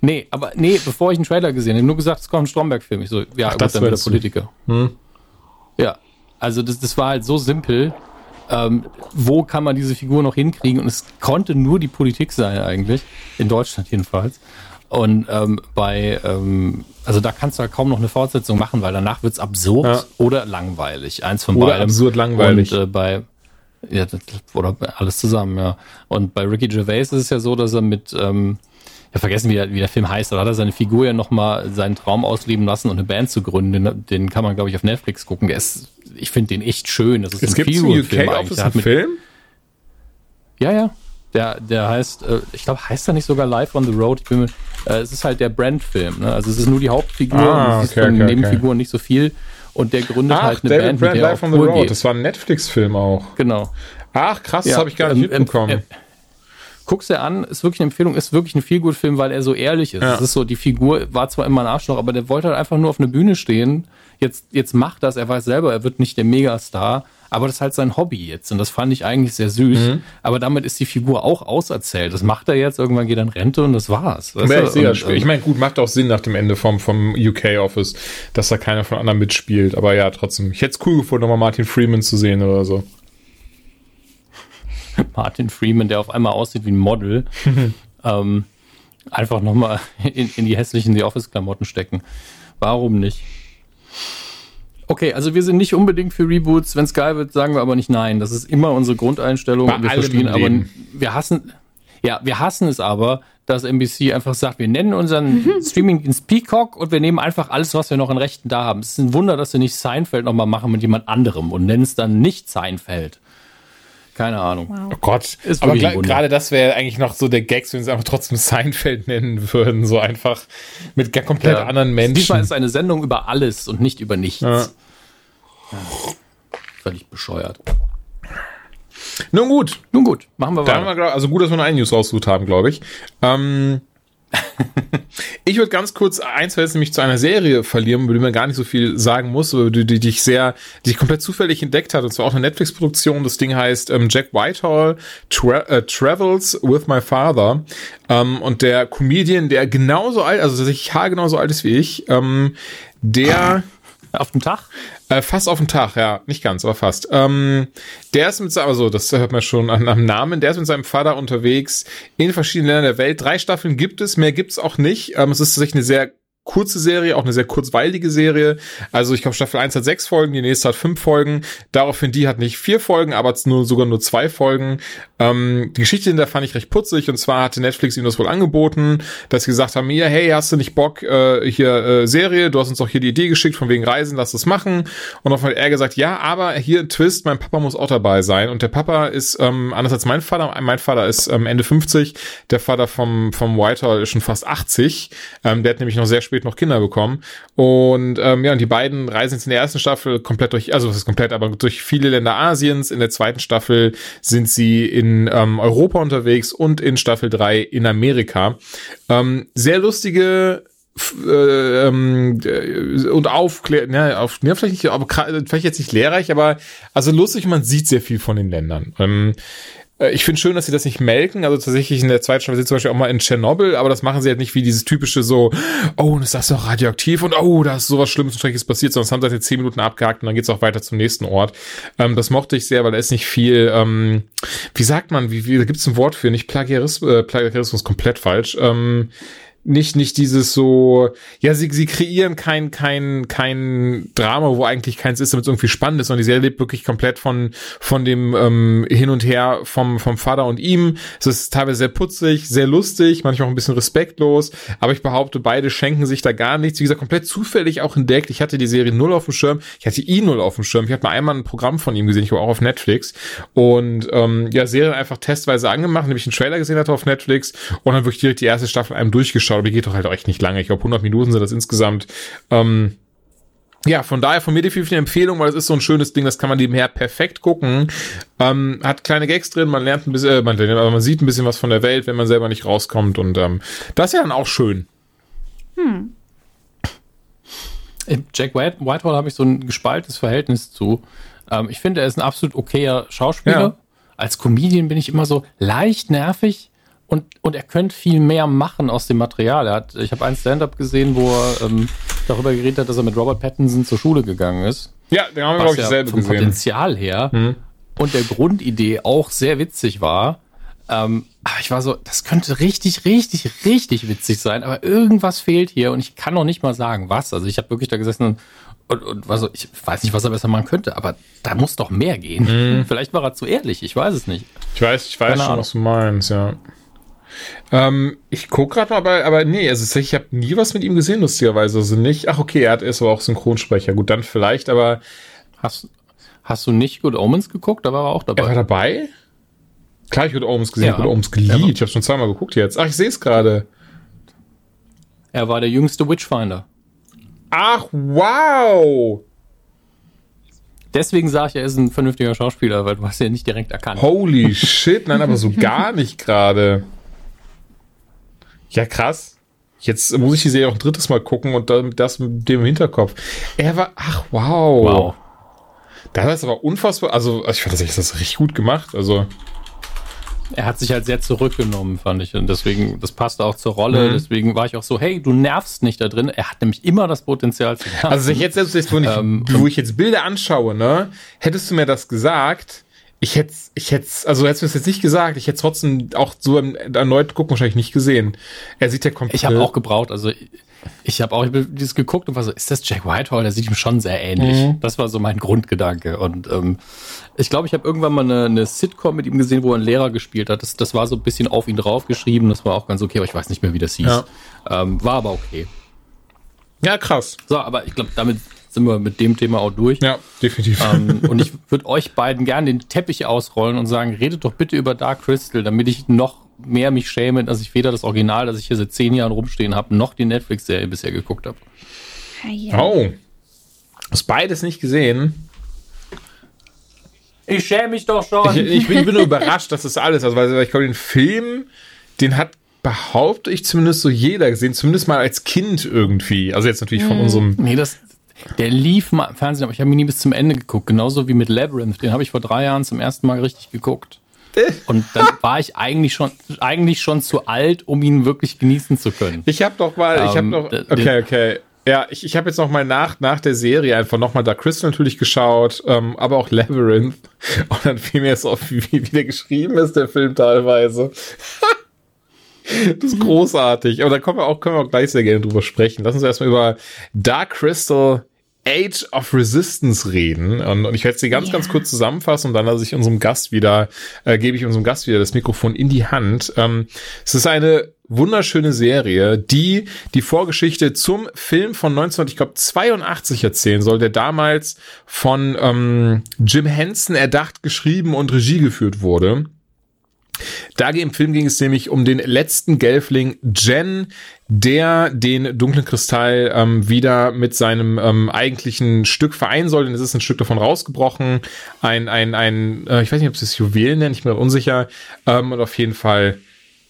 Nee, aber nee, bevor ich einen Trailer gesehen habe, nur gesagt, es kommt ein Stromberg-Film. Ich so, ja, Ach, gut, dann wieder Politiker. Hm? Ja, also das, das war halt so simpel. Ähm, wo kann man diese Figur noch hinkriegen? Und es konnte nur die Politik sein eigentlich, in Deutschland jedenfalls. Und ähm, bei, ähm, also da kannst du halt kaum noch eine Fortsetzung machen, weil danach wird's absurd ja. oder langweilig. Eins von oder beidem. absurd langweilig. Und äh, bei, ja, das, oder alles zusammen, ja. Und bei Ricky Gervais ist es ja so, dass er mit, ähm, ja, vergessen, wie der, wie der Film heißt, aber hat er seine Figur ja nochmal seinen Traum ausleben lassen und eine Band zu gründen. Den, den kann man, glaube ich, auf Netflix gucken. Der ist, ich finde den echt schön. Das ist es ein gibt einen UK Office einen Film? Ja, ja. Der, der heißt, äh, ich glaube, heißt er nicht sogar Live on the Road? Ich bin mir, äh, es ist halt der Brand-Film. Ne? Also es ist nur die Hauptfigur ah, und es okay, ist von okay, Nebenfiguren okay. nicht so viel und der gründet Ach, halt eine David Band, Brand mit der Live on the Road. Geht. Das war ein Netflix-Film auch. Genau. Ach, krass, ja, das habe ich gar nicht ähm, mitbekommen. Ähm, äh, guck's dir an, ist wirklich eine Empfehlung, ist wirklich ein Feelgood-Film, weil er so ehrlich ist. Es ist so, die Figur war zwar immer ein Arschloch, aber der wollte halt einfach nur auf eine Bühne stehen. Jetzt, jetzt macht das, er weiß selber, er wird nicht der Megastar, aber das ist halt sein Hobby jetzt und das fand ich eigentlich sehr süß. Mhm. Aber damit ist die Figur auch auserzählt. Das macht er jetzt, irgendwann geht er in Rente und das war's. Ja, ich, ich ähm, meine, gut, macht auch Sinn nach dem Ende vom, vom UK-Office, dass da keiner von anderen mitspielt. Aber ja, trotzdem, ich hätte es cool gefunden, nochmal Martin Freeman zu sehen oder so. Martin Freeman, der auf einmal aussieht wie ein Model. ähm, Einfach nochmal in, in die hässlichen The Office-Klamotten stecken. Warum nicht? Okay, also wir sind nicht unbedingt für Reboots. Wenn es geil wird, sagen wir aber nicht nein. Das ist immer unsere Grundeinstellung. Bei wir verstehen aber, wir hassen, ja, wir hassen es aber, dass NBC einfach sagt, wir nennen unseren Streaming ins Peacock und wir nehmen einfach alles, was wir noch in Rechten da haben. Es ist ein Wunder, dass sie nicht Seinfeld nochmal machen mit jemand anderem und nennen es dann nicht Seinfeld. Keine Ahnung. Oh Gott. Ist aber gerade das wäre eigentlich noch so der Gag, wenn sie einfach trotzdem Seinfeld nennen würden. So einfach mit komplett Ja. anderen Menschen. Diesmal ist eine Sendung über alles und nicht über nichts. Ja. Ja. Völlig bescheuert. Nun gut. Nun gut, machen wir Da haben wir, weiter. glaub, also gut, dass wir noch einen News rausgesucht haben, glaube ich. Ähm, ich würde ganz kurz eins jetzt nämlich zu einer Serie verlieren, über die man gar nicht so viel sagen muss, die, die, die ich sehr, die ich komplett zufällig entdeckt hat. Und zwar auch eine Netflix-Produktion. Das Ding heißt ähm, Jack Whitehall Tra äh, Travels with My Father. Ähm, und der Comedian, der genauso alt, also tatsächlich haargenauso alt ist wie ich, ähm, der Auf dem Tag? Äh, fast auf den Tag, ja, nicht ganz, aber fast. Ähm, der ist mit, se- also das hört man schon an, am Namen, der ist mit seinem Vater unterwegs in verschiedenen Ländern der Welt. Drei Staffeln gibt es, mehr gibt's auch nicht. Ähm, es ist tatsächlich eine sehr kurze Serie, auch eine sehr kurzweilige Serie. Also ich glaube, Staffel 1 hat sechs Folgen, die nächste hat fünf Folgen. Daraufhin die hat nicht vier Folgen, aber nur sogar nur zwei Folgen. Ähm, die Geschichte hinter fand ich recht putzig und zwar hatte Netflix ihm das wohl angeboten, dass sie gesagt haben, hier, hey, hast du nicht Bock, äh, hier äh, Serie, du hast uns doch hier die Idee geschickt von wegen Reisen, lass das machen. Und dann er gesagt, ja, aber hier Twist, mein Papa muss auch dabei sein. Und der Papa ist, ähm, anders als mein Vater, mein Vater ist ähm, Ende 50, der Vater vom, vom Whitehall ist schon fast 80. Ähm, der hat nämlich noch sehr spät noch Kinder bekommen. Und ähm, ja, und die beiden reisen jetzt in der ersten Staffel komplett durch, also was ist komplett, aber durch viele Länder Asiens. In der zweiten Staffel sind sie in ähm, Europa unterwegs und in Staffel 3 in Amerika. Ähm, sehr lustige äh, ähm, äh, und aufklär, ne, auf, ne, vielleicht nicht, aber vielleicht jetzt nicht lehrreich, aber also lustig, man sieht sehr viel von den Ländern. Ähm, äh, ich finde schön, dass sie das nicht melken. Also tatsächlich in der zweiten Staffel sind zum Beispiel auch mal in Tschernobyl, aber das machen sie halt nicht wie dieses typische so, oh, und ist das doch radioaktiv und oh, da ist sowas Schlimmes und Schreckliches passiert, sondern das haben sie halt jetzt zehn Minuten abgehakt und dann geht's auch weiter zum nächsten Ort. Ähm, das mochte ich sehr, weil da ist nicht viel, ähm, wie sagt man, wie, wie da gibt's ein Wort für, nicht Plagiarismus, äh, Plagiarismus komplett falsch. Ähm, nicht nicht dieses so ja sie sie kreieren kein kein kein Drama wo eigentlich keins ist damit es irgendwie spannend ist sondern die Serie lebt wirklich komplett von von dem ähm, hin und her vom vom Vater und ihm. Es ist teilweise sehr putzig sehr lustig manchmal auch ein bisschen respektlos aber ich behaupte beide schenken sich da gar nichts. Wie gesagt komplett zufällig auch entdeckt. Ich hatte die Serie null auf dem Schirm. Ich hatte ihn null auf dem Schirm. Ich hatte mal einmal ein Programm von ihm gesehen. Ich war auch auf Netflix. Und ähm, ja Serie einfach testweise angemacht nämlich einen Trailer gesehen hatte auf Netflix und dann wirklich direkt die erste Staffel einem durchgeschaut aber die geht doch halt auch echt nicht lange ich glaube 100 Minuten sind das insgesamt ähm, ja, von daher von mir definitiv eine Empfehlung, weil es ist so ein schönes Ding, das kann man nebenher perfekt gucken. Ähm, hat kleine Gags drin, man lernt ein bisschen, äh, man, aber man sieht ein bisschen was von der Welt, wenn man selber nicht rauskommt und ähm, das ist ja dann auch schön. Äh, Jack White, Whitehall habe ich so ein gespaltenes Verhältnis zu. Ähm, ich finde, er ist ein absolut okayer Schauspieler. Ja. Als Comedian bin ich immer so leicht nervig und, und er könnte viel mehr machen aus dem Material. Er hat, ich habe ein Stand-up gesehen, wo er ähm, darüber geredet hat, dass er mit Robert Pattinson zur Schule gegangen ist. Ja, den haben wir, glaube ich, ja selber vom gesehen. Potenzial her und der Grundidee auch sehr witzig war. Ähm, aber ich war so, das könnte richtig, richtig, richtig witzig sein, aber irgendwas fehlt hier und ich kann noch nicht mal sagen, was. Also ich habe wirklich da gesessen und, und, und war so, ich weiß nicht, was er besser machen könnte, aber da muss doch mehr gehen. Vielleicht war er zu ehrlich, ich weiß es nicht. Ich weiß, ich weiß Keine schon, Ahnung. was du meinst, ja. Ähm, ich guck gerade mal, aber, aber nee, also ich habe nie was mit ihm gesehen, lustigerweise. Also nicht, ach okay, er hat, ist aber auch Synchronsprecher. Gut, dann vielleicht, aber Hast, hast du nicht Good Omens geguckt? Da war er auch er war dabei. dabei? Klar, ich würde Ohms gesehen, Ja. Er war- geliebt. Ich habe schon zweimal geguckt jetzt. Ach, ich sehe es gerade. Er war der jüngste Witchfinder. Ach, wow! Deswegen sage ich, er ist ein vernünftiger Schauspieler, weil du hast ihn ja nicht direkt erkannt. Holy shit, nein, aber so gar nicht gerade. Ja, krass. Jetzt muss ich die Serie auch ein drittes Mal gucken und dann das mit dem Hinterkopf. Er war, ach, wow. Wow. Das ist aber unfassbar, also ich fand das echt das richtig gut gemacht, also. Er hat sich halt sehr zurückgenommen, fand ich. Und deswegen, das passte auch zur Rolle. Mhm. Deswegen war ich auch so, hey, du nervst nicht da drin. Er hat nämlich immer das Potenzial zu nerven. Also ich jetzt selbst, jetzt, wo ich, Ähm, wo ich jetzt Bilder anschaue, ne, hättest du mir das gesagt, Ich hätte, ich hätte, also hättest du es jetzt nicht gesagt, ich hätte trotzdem auch so erneut gucken wahrscheinlich nicht gesehen. Er sieht ja komplett. Ich habe auch gebraucht, also ich habe auch ich hab dieses geguckt und war so, ist das Jack Whitehall? Der sieht ihm schon sehr ähnlich. Mhm. Das war so mein Grundgedanke. Und ähm, ich glaube, ich habe irgendwann mal eine, eine Sitcom mit ihm gesehen, wo er einen Lehrer gespielt hat. Das, das war so ein bisschen auf ihn draufgeschrieben. Das war auch ganz okay, aber ich weiß nicht mehr, wie das hieß. Ja. Ähm, war aber okay. Ja, krass. So, aber ich glaube, damit sind wir mit dem Thema auch durch. Ja, definitiv. Ähm, und ich würde euch beiden gerne den Teppich ausrollen und sagen, redet doch bitte über Dark Crystal, damit ich noch mehr mich schäme, dass ich weder das Original, das ich hier seit zehn Jahren rumstehen habe, noch die Netflix-Serie bisher geguckt habe. Oh. Hast beides nicht gesehen? Ich schäme mich doch schon. Ich, ich, bin, ich bin nur überrascht, dass das alles, also weil ich glaube, den Film, den hat behaupte ich zumindest so jeder gesehen, zumindest mal als Kind irgendwie. Also jetzt natürlich von mm. unserem. Nee, das, der lief mal im Fernsehen, aber ich habe ihn nie bis zum Ende geguckt. Genauso wie mit Labyrinth. Den habe ich vor drei Jahren zum ersten Mal richtig geguckt. Und dann war ich eigentlich schon, eigentlich schon zu alt, um ihn wirklich genießen zu können. Ich habe doch mal, ich habe ähm, noch, okay, okay. Ja, ich, ich habe jetzt noch mal nach, nach der Serie einfach noch mal Dark Crystal natürlich geschaut, ähm, aber auch Labyrinth. Und dann fiel mir jetzt auf, wie, wie der geschrieben ist, der Film teilweise. das ist großartig. Aber da können wir auch, können wir auch gleich sehr gerne drüber sprechen. Lass uns erstmal über Dark Crystal Age of Resistance reden. Und, und ich werde sie ganz, ja. ganz kurz zusammenfassen und dann lasse ich unserem Gast wieder, äh, gebe ich unserem Gast wieder das Mikrofon in die Hand. Ähm, es ist eine wunderschöne Serie, die die Vorgeschichte zum Film von 1982 erzählen soll, der damals von ähm, Jim Henson erdacht, geschrieben und Regie geführt wurde. Da im Film ging es nämlich um den letzten Gelfling Jen, der den dunklen Kristall ähm, wieder mit seinem ähm, eigentlichen Stück vereinen soll. Denn es ist ein Stück davon rausgebrochen. Ein, ein, ein, äh, ich weiß nicht, ob es das Juwel nennt, ich bin mir unsicher. Ähm, und auf jeden Fall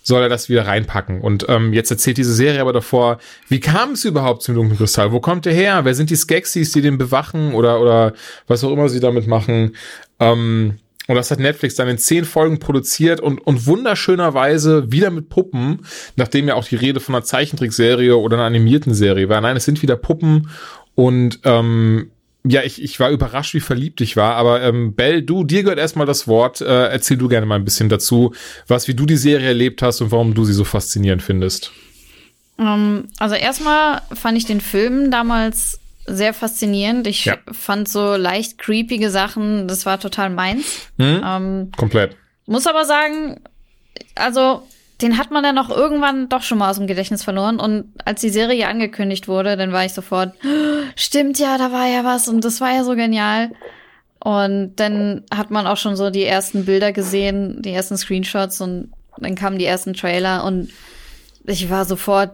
soll er das wieder reinpacken. Und ähm, jetzt erzählt diese Serie aber davor, wie kam es überhaupt zum dunklen Kristall? Wo kommt er her? Wer sind die Skeksis, die den bewachen oder, oder was auch immer sie damit machen? Ähm, und das hat Netflix dann in zehn Folgen produziert und, und wunderschönerweise wieder mit Puppen, nachdem ja auch die Rede von einer Zeichentrickserie oder einer animierten Serie war. Nein, es sind wieder Puppen und ähm, ja, ich, ich war überrascht, wie verliebt ich war. Aber ähm, Bell, du, dir gehört erstmal das Wort. Äh, erzähl du gerne mal ein bisschen dazu, was wie du die Serie erlebt hast und warum du sie so faszinierend findest. Ähm, also erstmal fand ich den Film damals sehr faszinierend. Ich ja. fand so leicht creepige Sachen, das war total meins. Mhm. Ähm, Komplett. Muss aber sagen, also den hat man dann auch irgendwann doch schon mal aus dem Gedächtnis verloren. Und als die Serie angekündigt wurde, dann war ich sofort, stimmt ja, da war ja was und das war ja so genial. Und dann hat man auch schon so die ersten Bilder gesehen, die ersten Screenshots und dann kamen die ersten Trailer und ich war sofort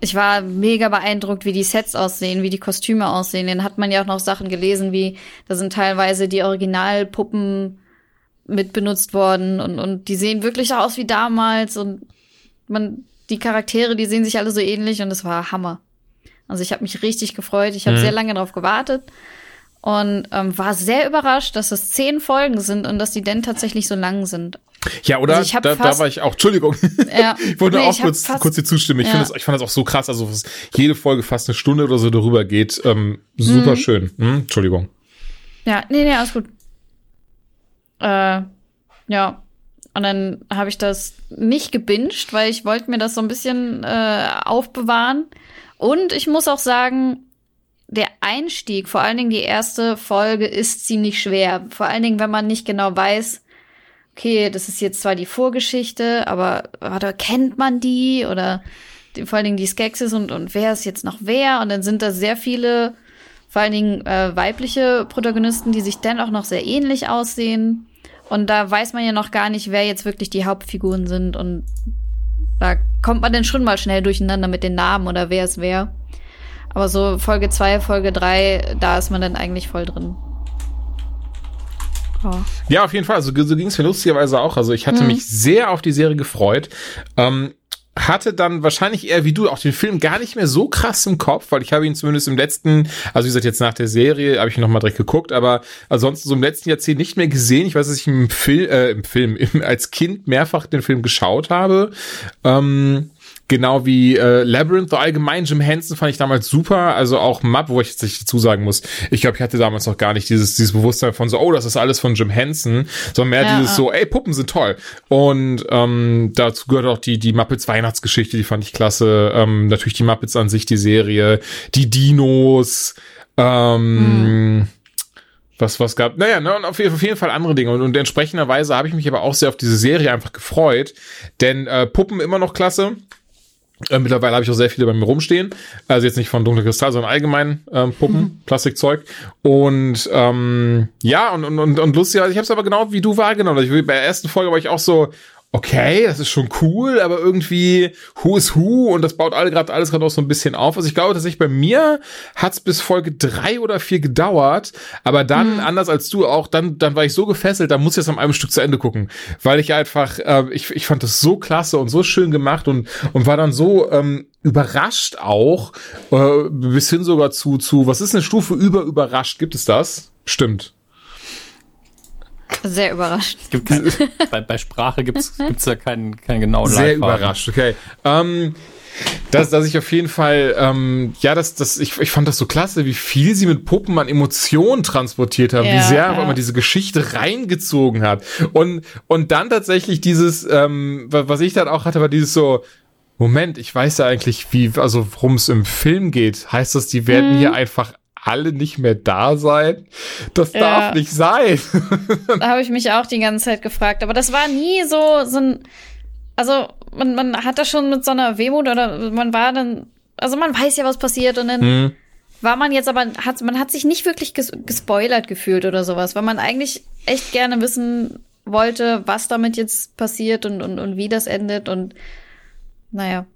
ich war mega beeindruckt, wie die Sets aussehen, wie die Kostüme aussehen. Dann hat man ja auch noch Sachen gelesen, wie da sind teilweise die Originalpuppen mit benutzt worden und, und die sehen wirklich aus wie damals und man, die Charaktere, die sehen sich alle so ähnlich und es war Hammer. Also ich habe mich richtig gefreut. Ich habe mhm. sehr lange darauf gewartet und ähm, war sehr überrascht, dass es zehn Folgen sind und dass die denn tatsächlich so lang sind. Ja, oder? Also da, da war ich auch, Entschuldigung. Ja, ich wollte nee, auch kurz, kurz dir zustimmen. Ich ja. finde das, ich fand das auch so krass, also was jede Folge fast eine Stunde oder so darüber geht. Ähm, super mhm. schön. Hm, Entschuldigung. Ja, nee, nee, alles gut. Äh, ja. Und dann habe ich das nicht gebinged, weil ich wollte mir das so ein bisschen äh, aufbewahren. Und ich muss auch sagen, der Einstieg, vor allen Dingen die erste Folge, ist ziemlich schwer. Vor allen Dingen, wenn man nicht genau weiß, okay, das ist jetzt zwar die Vorgeschichte, aber oder kennt man die oder vor allen Dingen die Skeksis und, und wer ist jetzt noch wer? Und dann sind da sehr viele, vor allen Dingen äh, weibliche Protagonisten, die sich dann auch noch sehr ähnlich aussehen. Und da weiß man ja noch gar nicht, wer jetzt wirklich die Hauptfiguren sind. Und da kommt man dann schon mal schnell durcheinander mit den Namen oder wer ist wer. Aber so Folge 2, Folge 3, da ist man dann eigentlich voll drin. Oh. Ja, auf jeden Fall. Also, so ging es mir lustigerweise auch. Also ich hatte mhm. mich sehr auf die Serie gefreut. Ähm, hatte dann wahrscheinlich eher wie du auch den Film gar nicht mehr so krass im Kopf, weil ich habe ihn zumindest im letzten, also wie gesagt, jetzt nach der Serie habe ich ihn nochmal direkt geguckt, aber ansonsten so im letzten Jahrzehnt nicht mehr gesehen. Ich weiß, dass ich im, Fil äh, im Film im, als Kind mehrfach den Film geschaut habe. Ähm, Genau wie äh, Labyrinth, allgemein Jim Henson fand ich damals super. Also auch Map, wo ich jetzt nicht dazu sagen muss, ich glaube, ich hatte damals noch gar nicht dieses, dieses Bewusstsein von so, oh, das ist alles von Jim Henson, sondern mehr ja, dieses so, ey, Puppen sind toll. Und ähm, dazu gehört auch die, die Muppets Weihnachtsgeschichte, die fand ich klasse. Ähm, natürlich die Muppets an sich, die Serie, die Dinos, ähm, hm was was gab. Naja, ne, und auf, auf jeden Fall andere Dinge. Und, und entsprechenderweise habe ich mich aber auch sehr auf diese Serie einfach gefreut. Denn äh, Puppen immer noch klasse. Äh, mittlerweile habe ich auch sehr viele bei mir rumstehen. Also jetzt nicht von Dunkle Kristall, sondern allgemein ähm, Puppen, mhm. Plastikzeug. Und ähm, ja, und, und, und, und lustig, also ich habe es aber genau wie du wahrgenommen. Ich, bei der ersten Folge war ich auch so, okay, das ist schon cool, aber irgendwie Who is Who und das baut alle gerade alles gerade auch so ein bisschen auf. Also ich glaube tatsächlich bei mir hat's bis Folge drei oder vier gedauert, aber dann mhm. anders als du auch, dann dann war ich so gefesselt, da muss ich jetzt am einem Stück zu Ende gucken, weil ich einfach äh, ich ich fand das so klasse und so schön gemacht und und war dann so ähm, überrascht auch äh, bis hin sogar zu zu was ist eine Stufe über überrascht gibt es das? Stimmt. Sehr überrascht. Es gibt kein, bei, bei Sprache gibt es ja keinen, keinen genauen Sehr überrascht, okay. Ähm, dass, dass ich auf jeden Fall, ähm, ja, das, das, ich, ich fand das so klasse, wie viel sie mit Puppen an Emotionen transportiert haben, ja, wie sehr ja. man diese Geschichte reingezogen hat. Und, und dann tatsächlich dieses, ähm, was ich dann auch hatte, war dieses so, Moment, ich weiß ja eigentlich, wie, also worum es im Film geht. Heißt das, die werden hm. hier einfach alle nicht mehr da sein? Das ja. darf nicht sein. da habe ich mich auch die ganze Zeit gefragt. Aber das war nie so, so ein, also man, man hat das schon mit so einer Wehmut oder man war dann, also man weiß ja, was passiert und dann hm. war man jetzt aber, hat, man hat sich nicht wirklich ges gespoilert gefühlt oder sowas, weil man eigentlich echt gerne wissen wollte, was damit jetzt passiert und, und, und wie das endet und naja.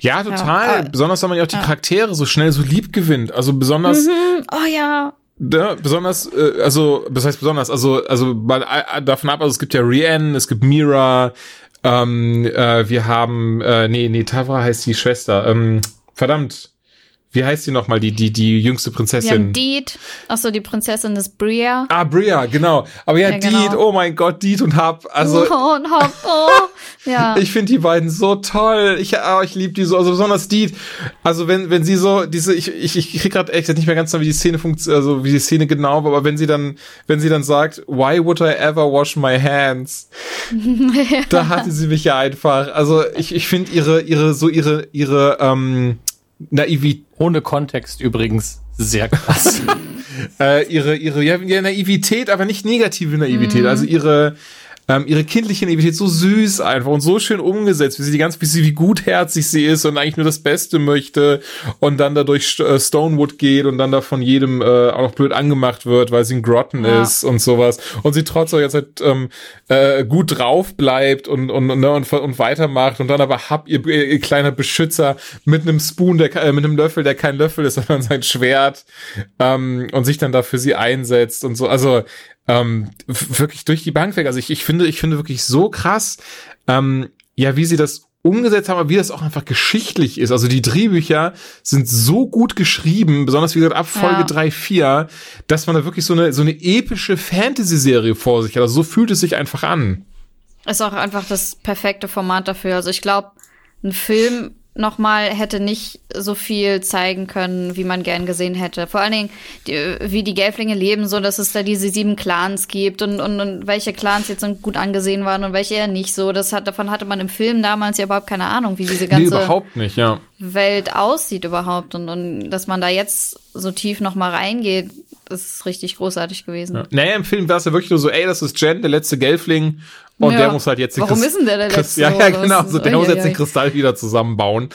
Ja, total. Ja, besonders, wenn man ja auch die Charaktere so schnell so lieb gewinnt. Also besonders. Mhm. Oh ja. Ja, besonders, äh, also, was heißt besonders? Also, also mal äh, davon ab, also es gibt ja Rian, es gibt Mira, ähm, äh, wir haben, äh, nee, nee, Tavra heißt die Schwester. Ähm, verdammt, wie heißt sie nochmal, die, die, die jüngste Prinzessin? Haben Deed. Achso, die Prinzessin ist Bria. Ah, Bria, genau. Aber ja, ja genau. Deed, oh mein Gott, Deed und Hub. Also. Oh, und Hub, oh. Ja. Ich finde die beiden so toll. Ich, oh, ich liebe die so, also besonders Deed. Also wenn, wenn sie so, diese, ich, ich, ich krieg gerade echt nicht mehr ganz wie die Szene funktioniert, also wie die Szene genau, aber wenn sie dann, wenn sie dann sagt, why would I ever wash my hands? ja. Da hatte sie mich ja einfach. Also ich, ich finde ihre, ihre, so ihre, ihre, ähm, Naivität. Ohne Kontext übrigens sehr krass. äh, ihre, ihre ja, Naivität, aber nicht negative Naivität. Mm. Also ihre, ähm, ihre kindliche Naivität so süß einfach und so schön umgesetzt, wie sie die ganze, wie sie, wie gutherzig sie ist und eigentlich nur das Beste möchte und dann da durch äh, Stonewood geht und dann da von jedem äh, auch noch blöd angemacht wird, weil sie ein Grotten ja. ist und sowas. Und sie trotzdem jetzt halt ähm, äh, gut drauf bleibt und, und, und, ne, und, und weitermacht und dann aber hab ihr, ihr, ihr kleiner Beschützer mit einem Spoon, der äh, mit einem Löffel, der kein Löffel ist, sondern sein Schwert ähm, und sich dann da für sie einsetzt und so. Also ähm, wirklich durch die Bank weg. Also ich, ich finde, ich finde wirklich so krass, ähm, ja, wie sie das umgesetzt haben, aber wie das auch einfach geschichtlich ist. Also die Drehbücher sind so gut geschrieben, besonders wie gesagt ab Folge ja. 3, 4, dass man da wirklich so eine, so eine epische Fantasy-Serie vor sich hat. Also so fühlt es sich einfach an. Ist auch einfach das perfekte Format dafür. Also ich glaube, ein Film nochmal hätte nicht so viel zeigen können, wie man gern gesehen hätte. Vor allen Dingen, die, wie die Gelflinge leben, so dass es da diese sieben Clans gibt und, und, und welche Clans jetzt gut angesehen waren und welche eher nicht so. Das hat, davon hatte man im Film damals ja überhaupt keine Ahnung, wie diese ganze nee, nicht, ja. Welt aussieht überhaupt. Und, und dass man da jetzt so tief nochmal reingeht, das ist richtig großartig gewesen. Ja. Naja, im Film war es ja wirklich nur so, ey, das ist Jen, der letzte Gelfling, und ja. der muss halt jetzt den Warum Christ ist denn der der Christ Ja, ja, genau. So, der muss jetzt den Kristall wieder zusammenbauen.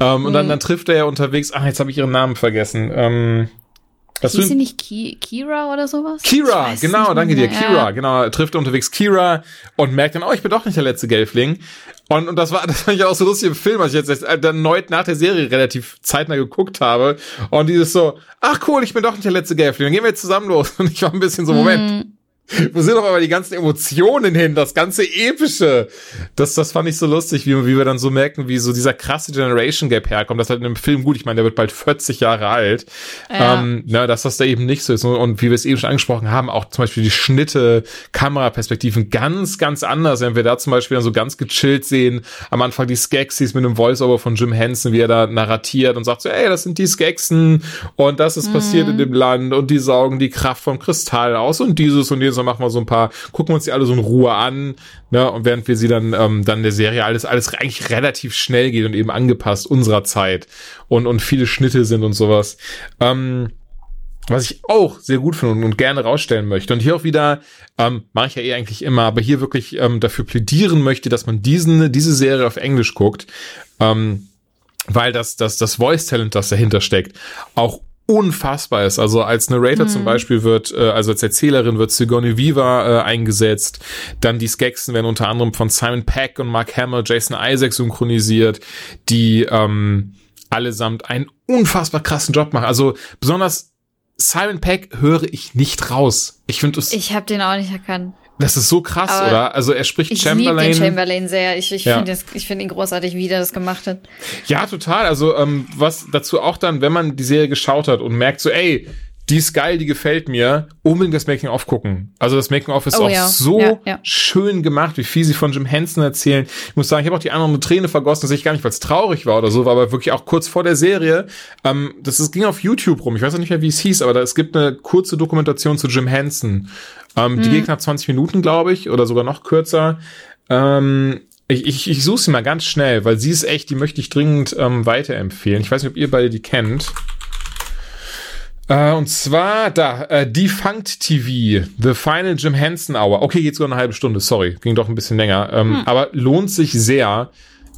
Ähm, mhm. Und dann, mhm. dann trifft er ja unterwegs, ach, jetzt habe ich ihren Namen vergessen. Ähm, das Hieß sie nicht Ki Kira oder sowas? Kira, genau, danke dir. Kira, ja. genau. Trifft unterwegs Kira und merkt dann, oh, ich bin doch nicht der letzte Gelfling. Und, und das war, das fand ich auch so lustig im Film, als ich jetzt erneut nach der Serie relativ zeitnah geguckt habe. Und dieses so, ach cool, ich bin doch nicht der letzte Gelfling. Dann gehen wir jetzt zusammen los. Und ich war ein bisschen so, Moment. Wo sind auf einmal die ganzen Emotionen hin, das ganze Epische? Das, das fand ich so lustig, wie, wie wir dann so merken, wie so dieser krasse Generation Gap herkommt. Das halt in einem Film gut, ich meine, der wird bald 40 Jahre alt. Ja. Ähm, na, dass das da eben nicht so ist. Und wie wir es eben schon angesprochen haben, auch zum Beispiel die Schnitte, Kameraperspektiven ganz, ganz anders. Wenn wir da zum Beispiel dann so ganz gechillt sehen, am Anfang die Skeksis mit einem Voiceover von Jim Henson, wie er da narratiert und sagt so, ey, das sind die Skeksen und das ist mhm. passiert in dem Land und die saugen die Kraft vom Kristall aus und dieses und jedes so machen wir so ein paar, gucken uns die alle so in Ruhe an, ne, und während wir sie dann, ähm, dann der Serie alles, alles eigentlich relativ schnell geht und eben angepasst unserer Zeit und, und viele Schnitte sind und sowas. Ähm, was ich auch sehr gut finde und, und gerne rausstellen möchte. Und hier auch wieder, ähm, mache ich ja eh eigentlich immer, aber hier wirklich ähm, dafür plädieren möchte, dass man diesen, diese Serie auf Englisch guckt. Ähm, weil das, das, das Voice-Talent, das dahinter steckt, auch unfassbar ist. Also als Narrator mhm. zum Beispiel wird, äh, also als Erzählerin wird Sigourney Weaver äh, eingesetzt. Dann die Skeksen werden unter anderem von Simon Peck und Mark Hamill, Jason Isaac synchronisiert, die ähm, allesamt einen unfassbar krassen Job machen. Also besonders Simon Peck höre ich nicht raus. Ich finde es. Ich habe den auch nicht erkannt. Das ist so krass, Aber oder? Also er spricht ich Chamberlain. Ich liebe Chamberlain sehr. Ich, ich ja. finde find ihn großartig, wie er das gemacht hat. Ja, total. Also ähm, was dazu auch dann, wenn man die Serie geschaut hat und merkt so, ey, die ist geil, die gefällt mir, unbedingt das Making-of gucken. Also das Making-of ist oh, auch ja. so ja, ja. schön gemacht, wie viel sie von Jim Henson erzählen. Ich muss sagen, ich habe auch die andere Träne vergossen, das sehe ich gar nicht, weil es traurig war oder so, war aber wirklich auch kurz vor der Serie. Ähm, das ist, ging auf YouTube rum, ich weiß auch nicht mehr, wie es hieß, aber da, es gibt eine kurze Dokumentation zu Jim Henson. Ähm, hm. Die geht knapp 20 Minuten, glaube ich, oder sogar noch kürzer. Ähm, ich, ich, ich suche sie mal ganz schnell, weil sie ist echt, die möchte ich dringend ähm, weiterempfehlen. Ich weiß nicht, ob ihr beide die kennt. Äh, und zwar da, äh, Defunct TV, The Final Jim Henson Hour. Okay, geht sogar eine halbe Stunde, sorry, ging doch ein bisschen länger. Ähm, hm. Aber lohnt sich sehr.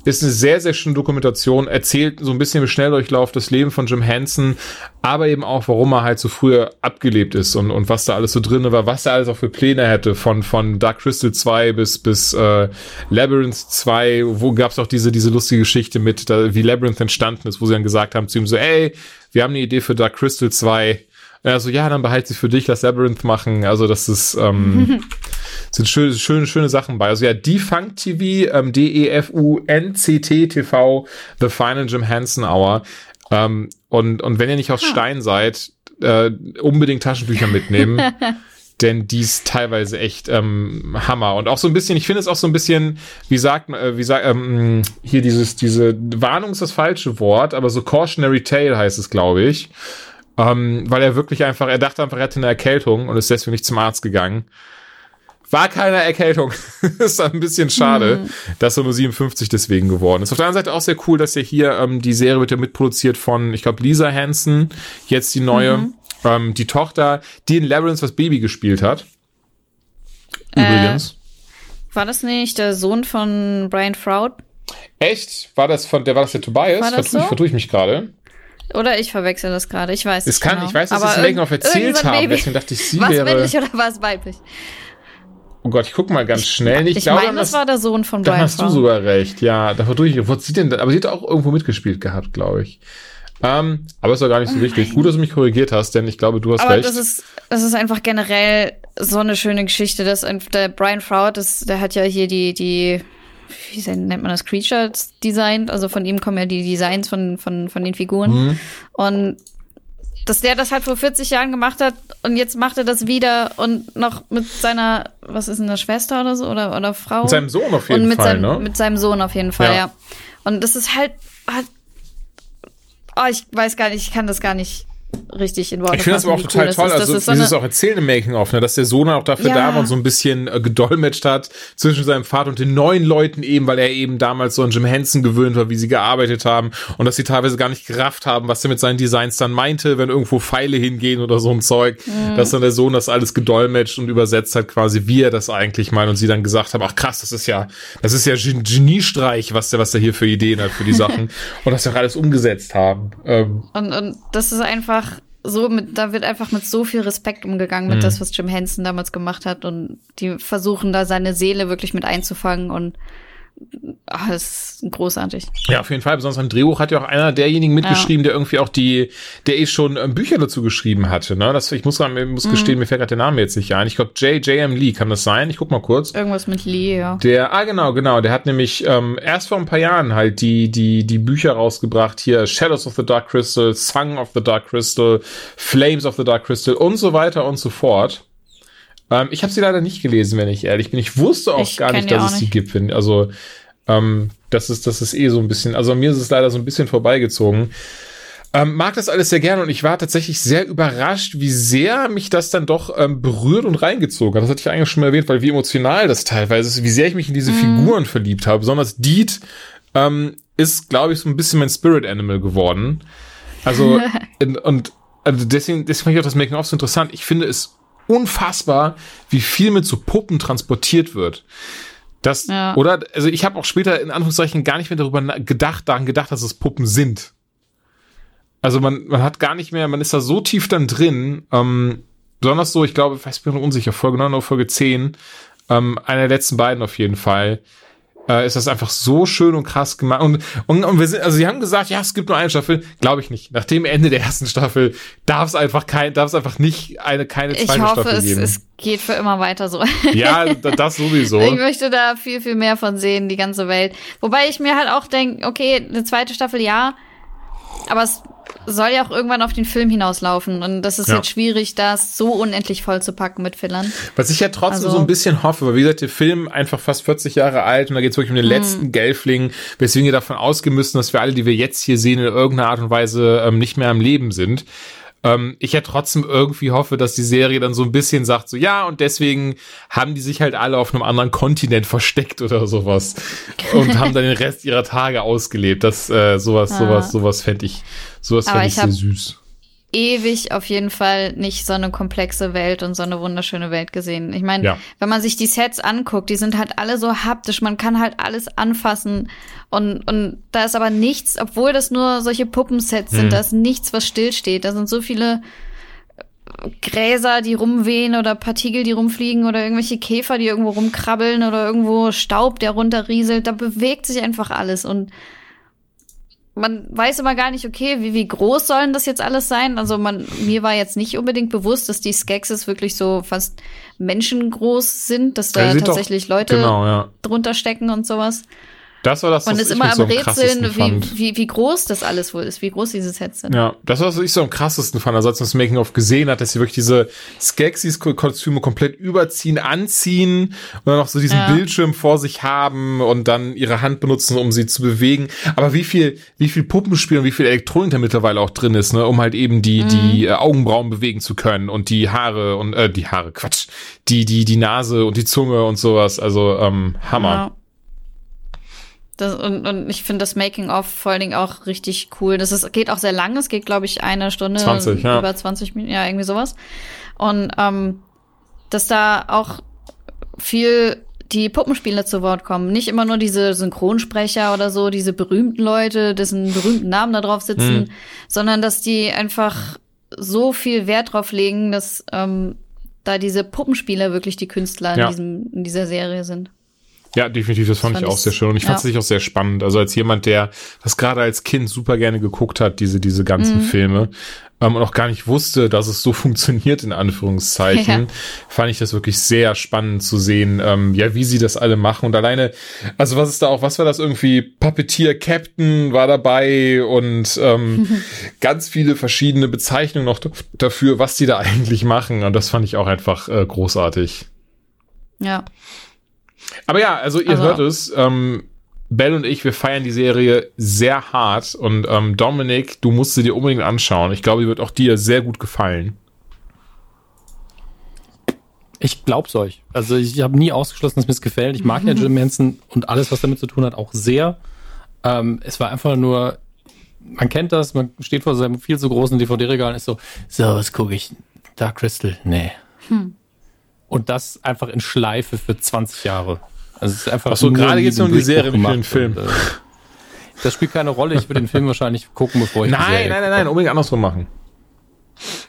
Ist eine sehr, sehr schöne Dokumentation, erzählt so ein bisschen im Schnelldurchlauf das Leben von Jim Henson, aber eben auch, warum er halt so früher abgelebt ist und, und was da alles so drin war, was er alles auch für Pläne hätte, von, von Dark Crystal 2 bis, bis äh, Labyrinth 2, wo gab's auch diese, diese lustige Geschichte mit, da, wie Labyrinth entstanden ist, wo sie dann gesagt haben zu ihm so, ey, wir haben eine Idee für Dark Crystal 2. Also ja, dann behalte sie für dich, lass Labyrinth machen. Also das ist ähm, sind schöne, schöne, schöne Sachen bei. Also ja, Defunct TV, ähm, D-E-F-U-N-C-T TV, The Final Jim Hansen Hour. Ähm, und, und wenn ihr nicht auf ah. Stein seid, äh, unbedingt Taschenbücher mitnehmen. denn die ist teilweise echt ähm, Hammer und auch so ein bisschen, ich finde es auch so ein bisschen, wie sagt man, äh, wie sagt ähm, hier dieses diese Warnung ist das falsche Wort, aber so cautionary tale heißt es, glaube ich, ähm, weil er wirklich einfach, er dachte einfach, er hatte eine Erkältung und ist deswegen nicht zum Arzt gegangen. War keine Erkältung. ist ein bisschen schade, mhm. dass er nur 57 deswegen geworden ist. Auf der anderen Seite auch sehr cool, dass er hier ähm, die Serie wird ja mitproduziert von, ich glaube, Lisa Hansen, jetzt die neue. Mhm. Ähm, die Tochter, die in Labyrinth was Baby gespielt hat. Übrigens. Äh, war das nicht der Sohn von Brian Froud? Echt? War das von der war das der Tobias? War das vertue, so? ich, vertue ich mich gerade? Oder ich verwechsel das gerade. Ich weiß es kann, genau. Ich weiß, dass sie es Megan erzählt haben. Baby. Deswegen dachte ich, sie war wäre. War es männlich oder war es weiblich? Oh Gott, ich guck mal ganz schnell. Ich, ich glaube, das war der Sohn von Brian. Da hast du sogar recht. Ja, da vertue ich. Wo sie denn? Aber sie hat auch irgendwo mitgespielt gehabt, glaube ich. Ähm, aber ist doch gar nicht so oh wichtig. Gut, dass du mich korrigiert hast, denn ich glaube, du hast aber recht. Das ist, das ist einfach generell so eine schöne Geschichte, dass der Brian Froud, das, der hat ja hier die, die, wie nennt man das, Creatures designt. Also von ihm kommen ja die Designs von, von, von den Figuren. Mhm. Und dass der das halt vor 40 Jahren gemacht hat und jetzt macht er das wieder und noch mit seiner, was ist denn das, Schwester oder so oder, oder Frau? Mit seinem Sohn auf jeden und mit Fall, seinem, ne? Mit seinem Sohn auf jeden Fall, ja. ja. Und das ist halt, halt oh, ich weiß gar nicht, ich kann das gar nicht richtig in Worte Ich finde das aber auch total cool toll, also das so dieses auch Erzählen im Making-of, ne, dass der Sohn auch dafür ja. da war und so ein bisschen äh, gedolmetscht hat zwischen seinem Vater und den neuen Leuten eben, weil er eben damals so an Jim Henson gewöhnt war, wie sie gearbeitet haben und dass sie teilweise gar nicht gerafft haben, was er mit seinen Designs dann meinte, wenn irgendwo Pfeile hingehen oder so ein Zeug, mhm. dass dann der Sohn das alles gedolmetscht und übersetzt hat quasi, wie er das eigentlich meint und sie dann gesagt haben, ach krass, das ist ja, das ist ja Geniestreich, was der, was der hier für Ideen hat für die Sachen und dass sie auch alles umgesetzt haben. Ähm. Und, und das ist einfach so mit, da wird einfach mit so viel Respekt umgegangen mit mhm. das, was Jim Henson damals gemacht hat und die versuchen da seine Seele wirklich mit einzufangen und ach, das ist großartig. Ja, auf jeden Fall. Besonders am Drehbuch hat ja auch einer derjenigen mitgeschrieben, ja. der irgendwie auch die, der eh schon ähm, Bücher dazu geschrieben hatte. Ne? Das, ich muss, muss mhm. gestehen, mir fällt gerade der Name jetzt nicht ein. Ich glaube, J. J. M. Lee kann das sein. Ich guck mal kurz. Irgendwas mit Lee, ja. Der, ah, genau, genau. Der hat nämlich ähm, erst vor ein paar Jahren halt die, die, die Bücher rausgebracht. Hier Shadows of the Dark Crystal, Song of the Dark Crystal, Flames of the Dark Crystal und so weiter und so fort. Ähm, ich habe sie leider nicht gelesen, wenn ich ehrlich bin. Ich wusste auch ich gar nicht, dass es nicht. sie gibt. Also ähm, das ist, das ist eh so ein bisschen, also mir ist es leider so ein bisschen vorbeigezogen. Ähm, mag das alles sehr gerne und ich war tatsächlich sehr überrascht, wie sehr mich das dann doch ähm, berührt und reingezogen hat. Das hatte ich eigentlich schon mal erwähnt, weil wie emotional das teilweise ist, wie sehr ich mich in diese mhm. Figuren verliebt habe. Besonders Deed ähm, ist, glaube ich, so ein bisschen mein Spirit Animal geworden. Also, in, und also deswegen, deswegen fand ich auch das Making-of so interessant. Ich finde es unfassbar, wie viel mit so Puppen transportiert wird. Das, ja. oder, also ich habe auch später in Anführungszeichen gar nicht mehr darüber gedacht, daran gedacht, dass es Puppen sind. Also man, man hat gar nicht mehr, man ist da so tief dann drin, ähm, besonders so, ich glaube, ich weiß, bin mir unsicher, Folge 9 oder Folge 10, ähm, einer der letzten beiden auf jeden Fall, äh, ist das einfach so schön und krass gemacht. Und, und, und wir sind, also sie haben gesagt, ja, es gibt nur eine Staffel. Glaube ich nicht. Nach dem Ende der ersten Staffel darf es einfach kein, darf es einfach nicht eine, keine zweite ich hoffe, Staffel geben. Es, es geht für immer weiter so. Ja, das sowieso. ich möchte da viel, viel mehr von sehen, die ganze Welt. Wobei ich mir halt auch denke, okay, eine zweite Staffel ja, aber es soll ja auch irgendwann auf den Film hinauslaufen. Und das ist ja. jetzt schwierig, das so unendlich voll zu packen mit Fillern. Was ich ja trotzdem also, so ein bisschen hoffe, weil wie gesagt, der Film einfach fast 40 Jahre alt und da geht es wirklich um den mhm. letzten Gelfling, weswegen wir davon ausgehen müssen, dass wir alle, die wir jetzt hier sehen, in irgendeiner Art und Weise ähm, nicht mehr am Leben sind ähm, ich ja trotzdem irgendwie hoffe, dass die Serie dann so ein bisschen sagt, so ja, und deswegen haben die sich halt alle auf einem anderen Kontinent versteckt oder sowas und haben dann den Rest ihrer Tage ausgelebt. Das, äh, sowas, ja. sowas, sowas fände ich, sowas fände ich, ich sehr süß ewig auf jeden Fall nicht so eine komplexe Welt und so eine wunderschöne Welt gesehen. Ich meine, ja. wenn man sich die Sets anguckt, die sind halt alle so haptisch, man kann halt alles anfassen und, und da ist aber nichts, obwohl das nur solche Puppensets sind, hm. da ist nichts, was stillsteht. Da sind so viele Gräser, die rumwehen oder Partikel, die rumfliegen oder irgendwelche Käfer, die irgendwo rumkrabbeln oder irgendwo Staub, der runterrieselt. Da bewegt sich einfach alles und man weiß immer gar nicht, okay, wie, wie groß sollen das jetzt alles sein? Also man, mir war jetzt nicht unbedingt bewusst, dass die Skeksis wirklich so fast menschengroß sind, dass da tatsächlich doch, Leute genau, ja. drunter stecken und sowas. Das war das, was Man ist immer am so Rätseln, wie, wie, wie groß das alles wohl ist, wie groß diese Sets sind. Ja, das war, was ich so am krassesten fand. Also als man das Making-of gesehen hat, dass sie wirklich diese Skeksis-Kostüme komplett überziehen, anziehen und dann noch so diesen ja. Bildschirm vor sich haben und dann ihre Hand benutzen, um sie zu bewegen. Aber wie viel, wie viel Puppenspiel und wie viel Elektronik da mittlerweile auch drin ist, ne, um halt eben die, mhm. die äh, Augenbrauen bewegen zu können und die Haare und, äh, die Haare, Quatsch, die, die, die Nase und die Zunge und sowas. Also, ähm, Hammer. Ja. Das, und, und ich finde das Making-of vor allen Dingen auch richtig cool. Das ist, geht auch sehr lang. Es geht, glaube ich, eine Stunde. 20, ja. Über 20 Minuten, ja, irgendwie sowas. Und ähm, dass da auch viel die Puppenspieler zu Wort kommen. Nicht immer nur diese Synchronsprecher oder so, diese berühmten Leute, dessen berühmten Namen da drauf sitzen, hm. sondern dass die einfach so viel Wert drauf legen, dass ähm, da diese Puppenspieler wirklich die Künstler ja. in, diesem, in dieser Serie sind. Ja, definitiv, das fand, das fand ich auch sehr schön. Und ich fand es ja. auch sehr spannend. Also als jemand, der das gerade als Kind super gerne geguckt hat, diese, diese ganzen mhm. Filme, ähm, und auch gar nicht wusste, dass es so funktioniert, in Anführungszeichen, ja. fand ich das wirklich sehr spannend zu sehen, ähm, ja, wie sie das alle machen. Und alleine, also was ist da auch, was war das irgendwie? Puppeteer Captain war dabei und ähm, ganz viele verschiedene Bezeichnungen noch dafür, was die da eigentlich machen. Und das fand ich auch einfach äh, großartig. Ja. Aber ja, also ihr also, hört es. Ähm, Bell und ich, wir feiern die Serie sehr hart. Und ähm, Dominik, du musst sie dir unbedingt anschauen. Ich glaube, die wird auch dir sehr gut gefallen. Ich glaub's euch. Also ich habe nie ausgeschlossen, dass mir es gefällt. Ich mag ja Jim Henson und alles, was damit zu tun hat, auch sehr. Ähm, es war einfach nur, man kennt das, man steht vor seinem viel zu großen DVD-Regal und ist so, so, was gucke ich? Dark Crystal? Nee. Hm und das einfach in Schleife für 20 Jahre. Also es ist einfach Ach so, gerade jetzt um die Serie, nicht den Film. Und, äh, das spielt keine Rolle. Ich würde den Film wahrscheinlich gucken, bevor ich nein, die Serie Nein, nein, nein, nein, unbedingt andersrum machen.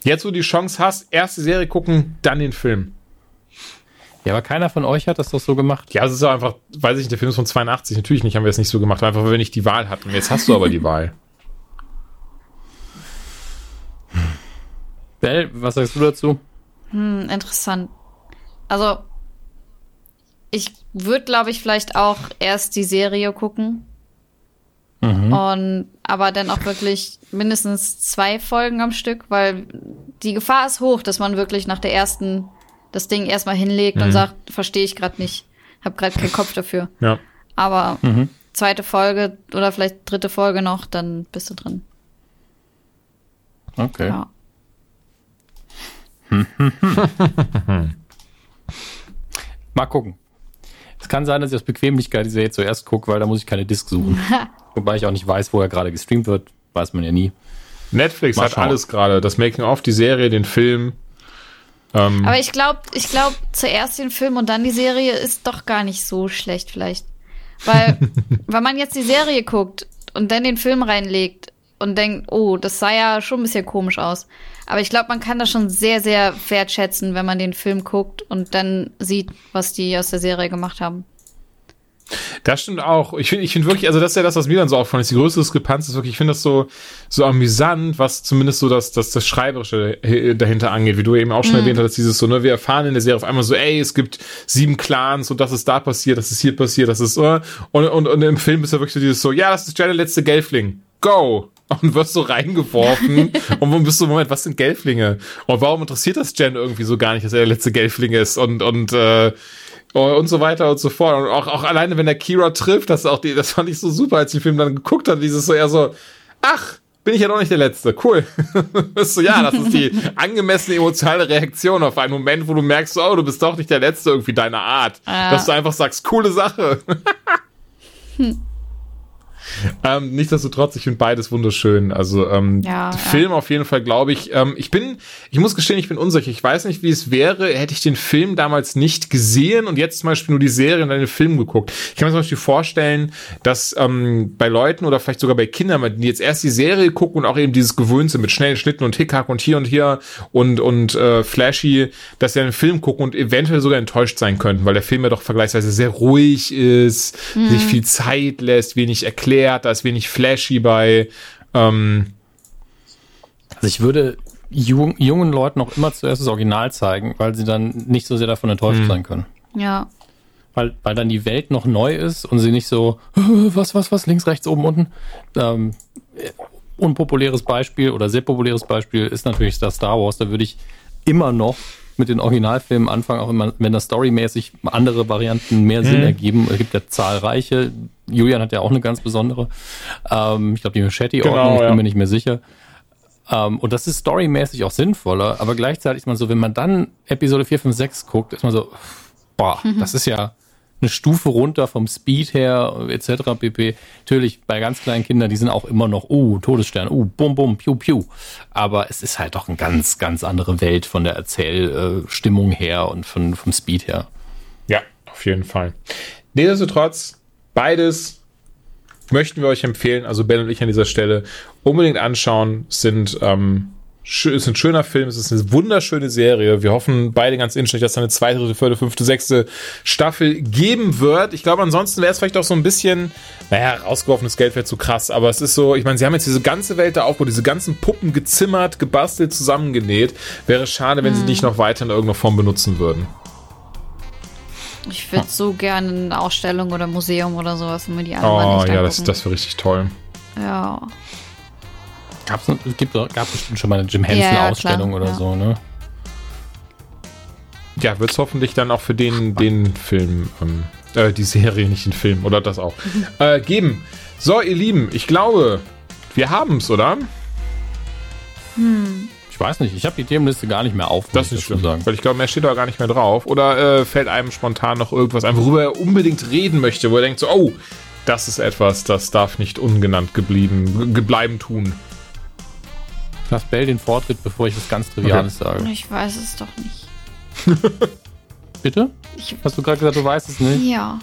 Jetzt, wo du die Chance hast, erste Serie gucken, dann den Film. Ja, aber keiner von euch hat das doch so gemacht. Ja, es ist einfach, weiß ich nicht, der Film ist von 82, natürlich nicht, haben wir es nicht so gemacht, einfach weil wir nicht die Wahl hatten. Jetzt hast du aber die Wahl. Bell, was sagst du dazu? Hm, interessant. Also, ich würde, glaube ich, vielleicht auch erst die Serie gucken. Mhm. Und aber dann auch wirklich mindestens zwei Folgen am Stück, weil die Gefahr ist hoch, dass man wirklich nach der ersten das Ding erstmal hinlegt mhm. und sagt, verstehe ich gerade nicht, habe gerade keinen Kopf dafür. Ja. Aber mhm. zweite Folge oder vielleicht dritte Folge noch, dann bist du drin. Okay. Ja. Mal gucken. Es kann sein, dass ich aus Bequemlichkeit die Serie zuerst gucke, weil da muss ich keine Disc suchen. Wobei ich auch nicht weiß, wo er gerade gestreamt wird. Weiß man ja nie. Netflix Mal hat schauen. alles gerade. Das Making-of, die Serie, den Film. Ähm. Aber ich glaube, ich glaube, zuerst den Film und dann die Serie ist doch gar nicht so schlecht vielleicht. Weil, wenn man jetzt die Serie guckt und dann den Film reinlegt und denkt, oh, das sah ja schon ein bisschen komisch aus. Aber ich glaube, man kann das schon sehr, sehr wertschätzen, wenn man den Film guckt und dann sieht, was die aus der Serie gemacht haben. Das stimmt auch. Ich finde ich finde wirklich, also das ist ja das, was mir dann so auffällt, ist die größte Diskrepanz ist wirklich, ich finde das so, so amüsant, was zumindest so das, das, das Schreiberische dahinter angeht, wie du eben auch schon mhm. erwähnt hast, dieses so, ne, wir erfahren in der Serie auf einmal so, ey, es gibt sieben Clans und das ist da passiert, das ist hier passiert, das ist so, und, und, und im Film ist ja wirklich so dieses so, ja, das ist der letzte Gelfling. Go! Und wirst so reingeworfen und dann bist du, Moment, was sind Gelflinge? Und warum interessiert das Jen irgendwie so gar nicht, dass er der letzte Gelfling ist und, und, äh, und so weiter und so fort. Und auch, auch alleine, wenn der Kira trifft, das auch die, das fand ich so super, als ich den Film dann geguckt habe, dieses so eher so, ach, bin ich ja doch nicht der Letzte. Cool. bist so, ja, das ist die angemessene emotionale Reaktion auf einen Moment, wo du merkst, oh, du bist doch nicht der Letzte irgendwie deiner Art. Ah. Dass du einfach sagst, coole Sache. hm. Ähm, Nichtsdestotrotz, ich finde beides wunderschön. Also ähm, ja, Film ja. auf jeden Fall, glaube ich. Ähm, ich bin, ich muss gestehen, ich bin unsicher. Ich weiß nicht, wie es wäre, hätte ich den Film damals nicht gesehen und jetzt zum Beispiel nur die Serie und dann den Film geguckt. Ich kann mir zum Beispiel vorstellen, dass ähm, bei Leuten oder vielleicht sogar bei Kindern, die jetzt erst die Serie gucken und auch eben dieses Gewöhnt sind mit schnellen Schnitten und Hickhack und hier und hier und und äh, flashy, dass sie einen Film gucken und eventuell sogar enttäuscht sein könnten, weil der Film ja doch vergleichsweise sehr ruhig ist, mhm. sich viel Zeit lässt, wenig erklärt erklärt, da ist wenig flashy bei. Ähm also ich würde jung, jungen Leuten auch immer zuerst das Original zeigen, weil sie dann nicht so sehr davon enttäuscht mhm. sein können. Ja. Weil, weil dann die Welt noch neu ist und sie nicht so, was, was, was, links, rechts, oben, unten. Ähm, unpopuläres Beispiel oder sehr populäres Beispiel ist natürlich das Star Wars. Da würde ich immer noch mit den Originalfilmen anfangen, auch immer, wenn das storymäßig andere Varianten mehr Sinn mhm. ergeben. Es gibt ja zahlreiche. Julian hat ja auch eine ganz besondere. Ähm, ich glaube, die Machete-Ordnung, genau, ich bin ja. mir nicht mehr sicher. Ähm, und das ist storymäßig auch sinnvoller, aber gleichzeitig ist man so, wenn man dann Episode 4, 5, 6 guckt, ist man so, boah, mhm. das ist ja eine Stufe runter vom Speed her, etc. pp. Natürlich, bei ganz kleinen Kindern, die sind auch immer noch, uh, Todesstern, uh, bum, bum, piu, piu. Aber es ist halt doch eine ganz, ganz andere Welt von der Erzählstimmung her und von, vom Speed her. Ja, auf jeden Fall. Nichtsdestotrotz, beides möchten wir euch empfehlen, also Ben und ich an dieser Stelle unbedingt anschauen, sind ähm, ist ein schöner Film, es ist eine wunderschöne Serie. Wir hoffen beide ganz inständig, dass es eine zweite, dritte, vierte, fünfte, sechste Staffel geben wird. Ich glaube, ansonsten wäre es vielleicht auch so ein bisschen, naja, rausgeworfenes Geld wäre zu krass, aber es ist so, ich meine, sie haben jetzt diese ganze Welt da aufgebaut, diese ganzen Puppen gezimmert, gebastelt, zusammengenäht. Wäre schade, wenn hm. sie nicht noch weiter in irgendeiner Form benutzen würden. Ich würde so gerne eine Ausstellung oder Museum oder sowas, wenn wir die alle Oh ja, das, das wäre richtig toll. Ja. Gab's, es gibt, gab bestimmt schon mal eine Jim Henson-Ausstellung ja, oder ja. so, ne? Ja, wird es hoffentlich dann auch für den, den Film, ähm, äh, die Serie, nicht den Film, oder das auch, äh, geben. So, ihr Lieben, ich glaube, wir haben es, oder? Hm. Ich weiß nicht, ich habe die Themenliste gar nicht mehr auf. Das ist schlimm, sagen. weil ich glaube, mehr steht da gar nicht mehr drauf. Oder äh, fällt einem spontan noch irgendwas ein, worüber er unbedingt reden möchte, wo er denkt so, oh, das ist etwas, das darf nicht ungenannt geblieben, gebleiben tun. Lass Bell den Vortritt, bevor ich was ganz Triviales okay. sage. Ich weiß es doch nicht. Bitte? Ich Hast du gerade gesagt, du weißt es nicht? Ja.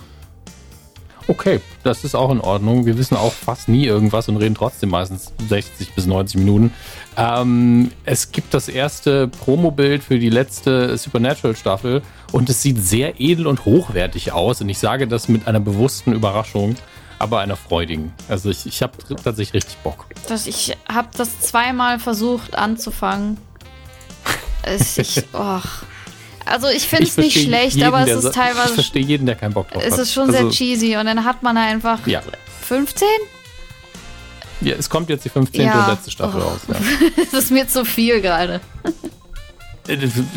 Okay, das ist auch in Ordnung. Wir wissen auch fast nie irgendwas und reden trotzdem meistens 60 bis 90 Minuten. Ähm, es gibt das erste Promo-Bild für die letzte Supernatural-Staffel und es sieht sehr edel und hochwertig aus. Und ich sage das mit einer bewussten Überraschung, aber einer freudigen. Also ich, ich habe tatsächlich richtig Bock. Das, ich habe das zweimal versucht anzufangen. Es, ich, oh. Also ich finde es nicht schlecht, jeden, aber es ist teilweise. Ich verstehe jeden, der keinen Bock drauf es hat. ist schon also, sehr cheesy und dann hat man einfach Ja. 15? ja, es kommt jetzt die 15. Ja. und letzte Staffel Oh. raus. Ja. das ist mir zu viel gerade.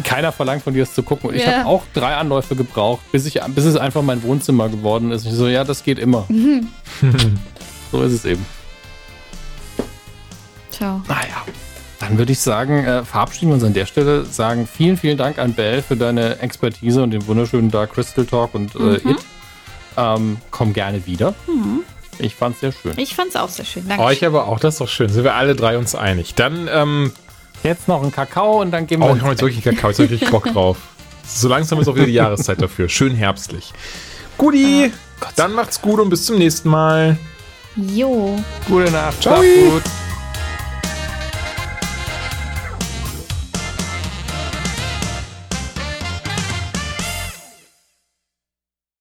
Keiner verlangt von dir, es zu gucken. Und Ich Ja. habe auch drei Anläufe gebraucht, bis, ich, bis es einfach mein Wohnzimmer geworden ist. Ich so, ja, das geht immer. so ist es eben. Ciao. Naja, dann würde ich sagen, äh, verabschieden wir uns an der Stelle. Sagen vielen, vielen Dank an Bell für deine Expertise und den wunderschönen Dark Crystal Talk und äh, It. Ähm, komm gerne wieder. Ich fand's sehr schön. Ich fand's auch sehr schön. Danke. Euch aber auch, das ist doch schön. Sind wir alle drei uns einig. Dann, ähm, Jetzt noch ein Kakao und dann gehen wir. oh, ich habe jetzt wirklich einen Kakao, jetzt hab ich richtig Bock drauf. So langsam ist auch wieder die Jahreszeit dafür. Schön herbstlich. Guti, dann macht's gut und bis zum nächsten Mal. Jo. Gute Nacht. Ciao. Schlaf gut.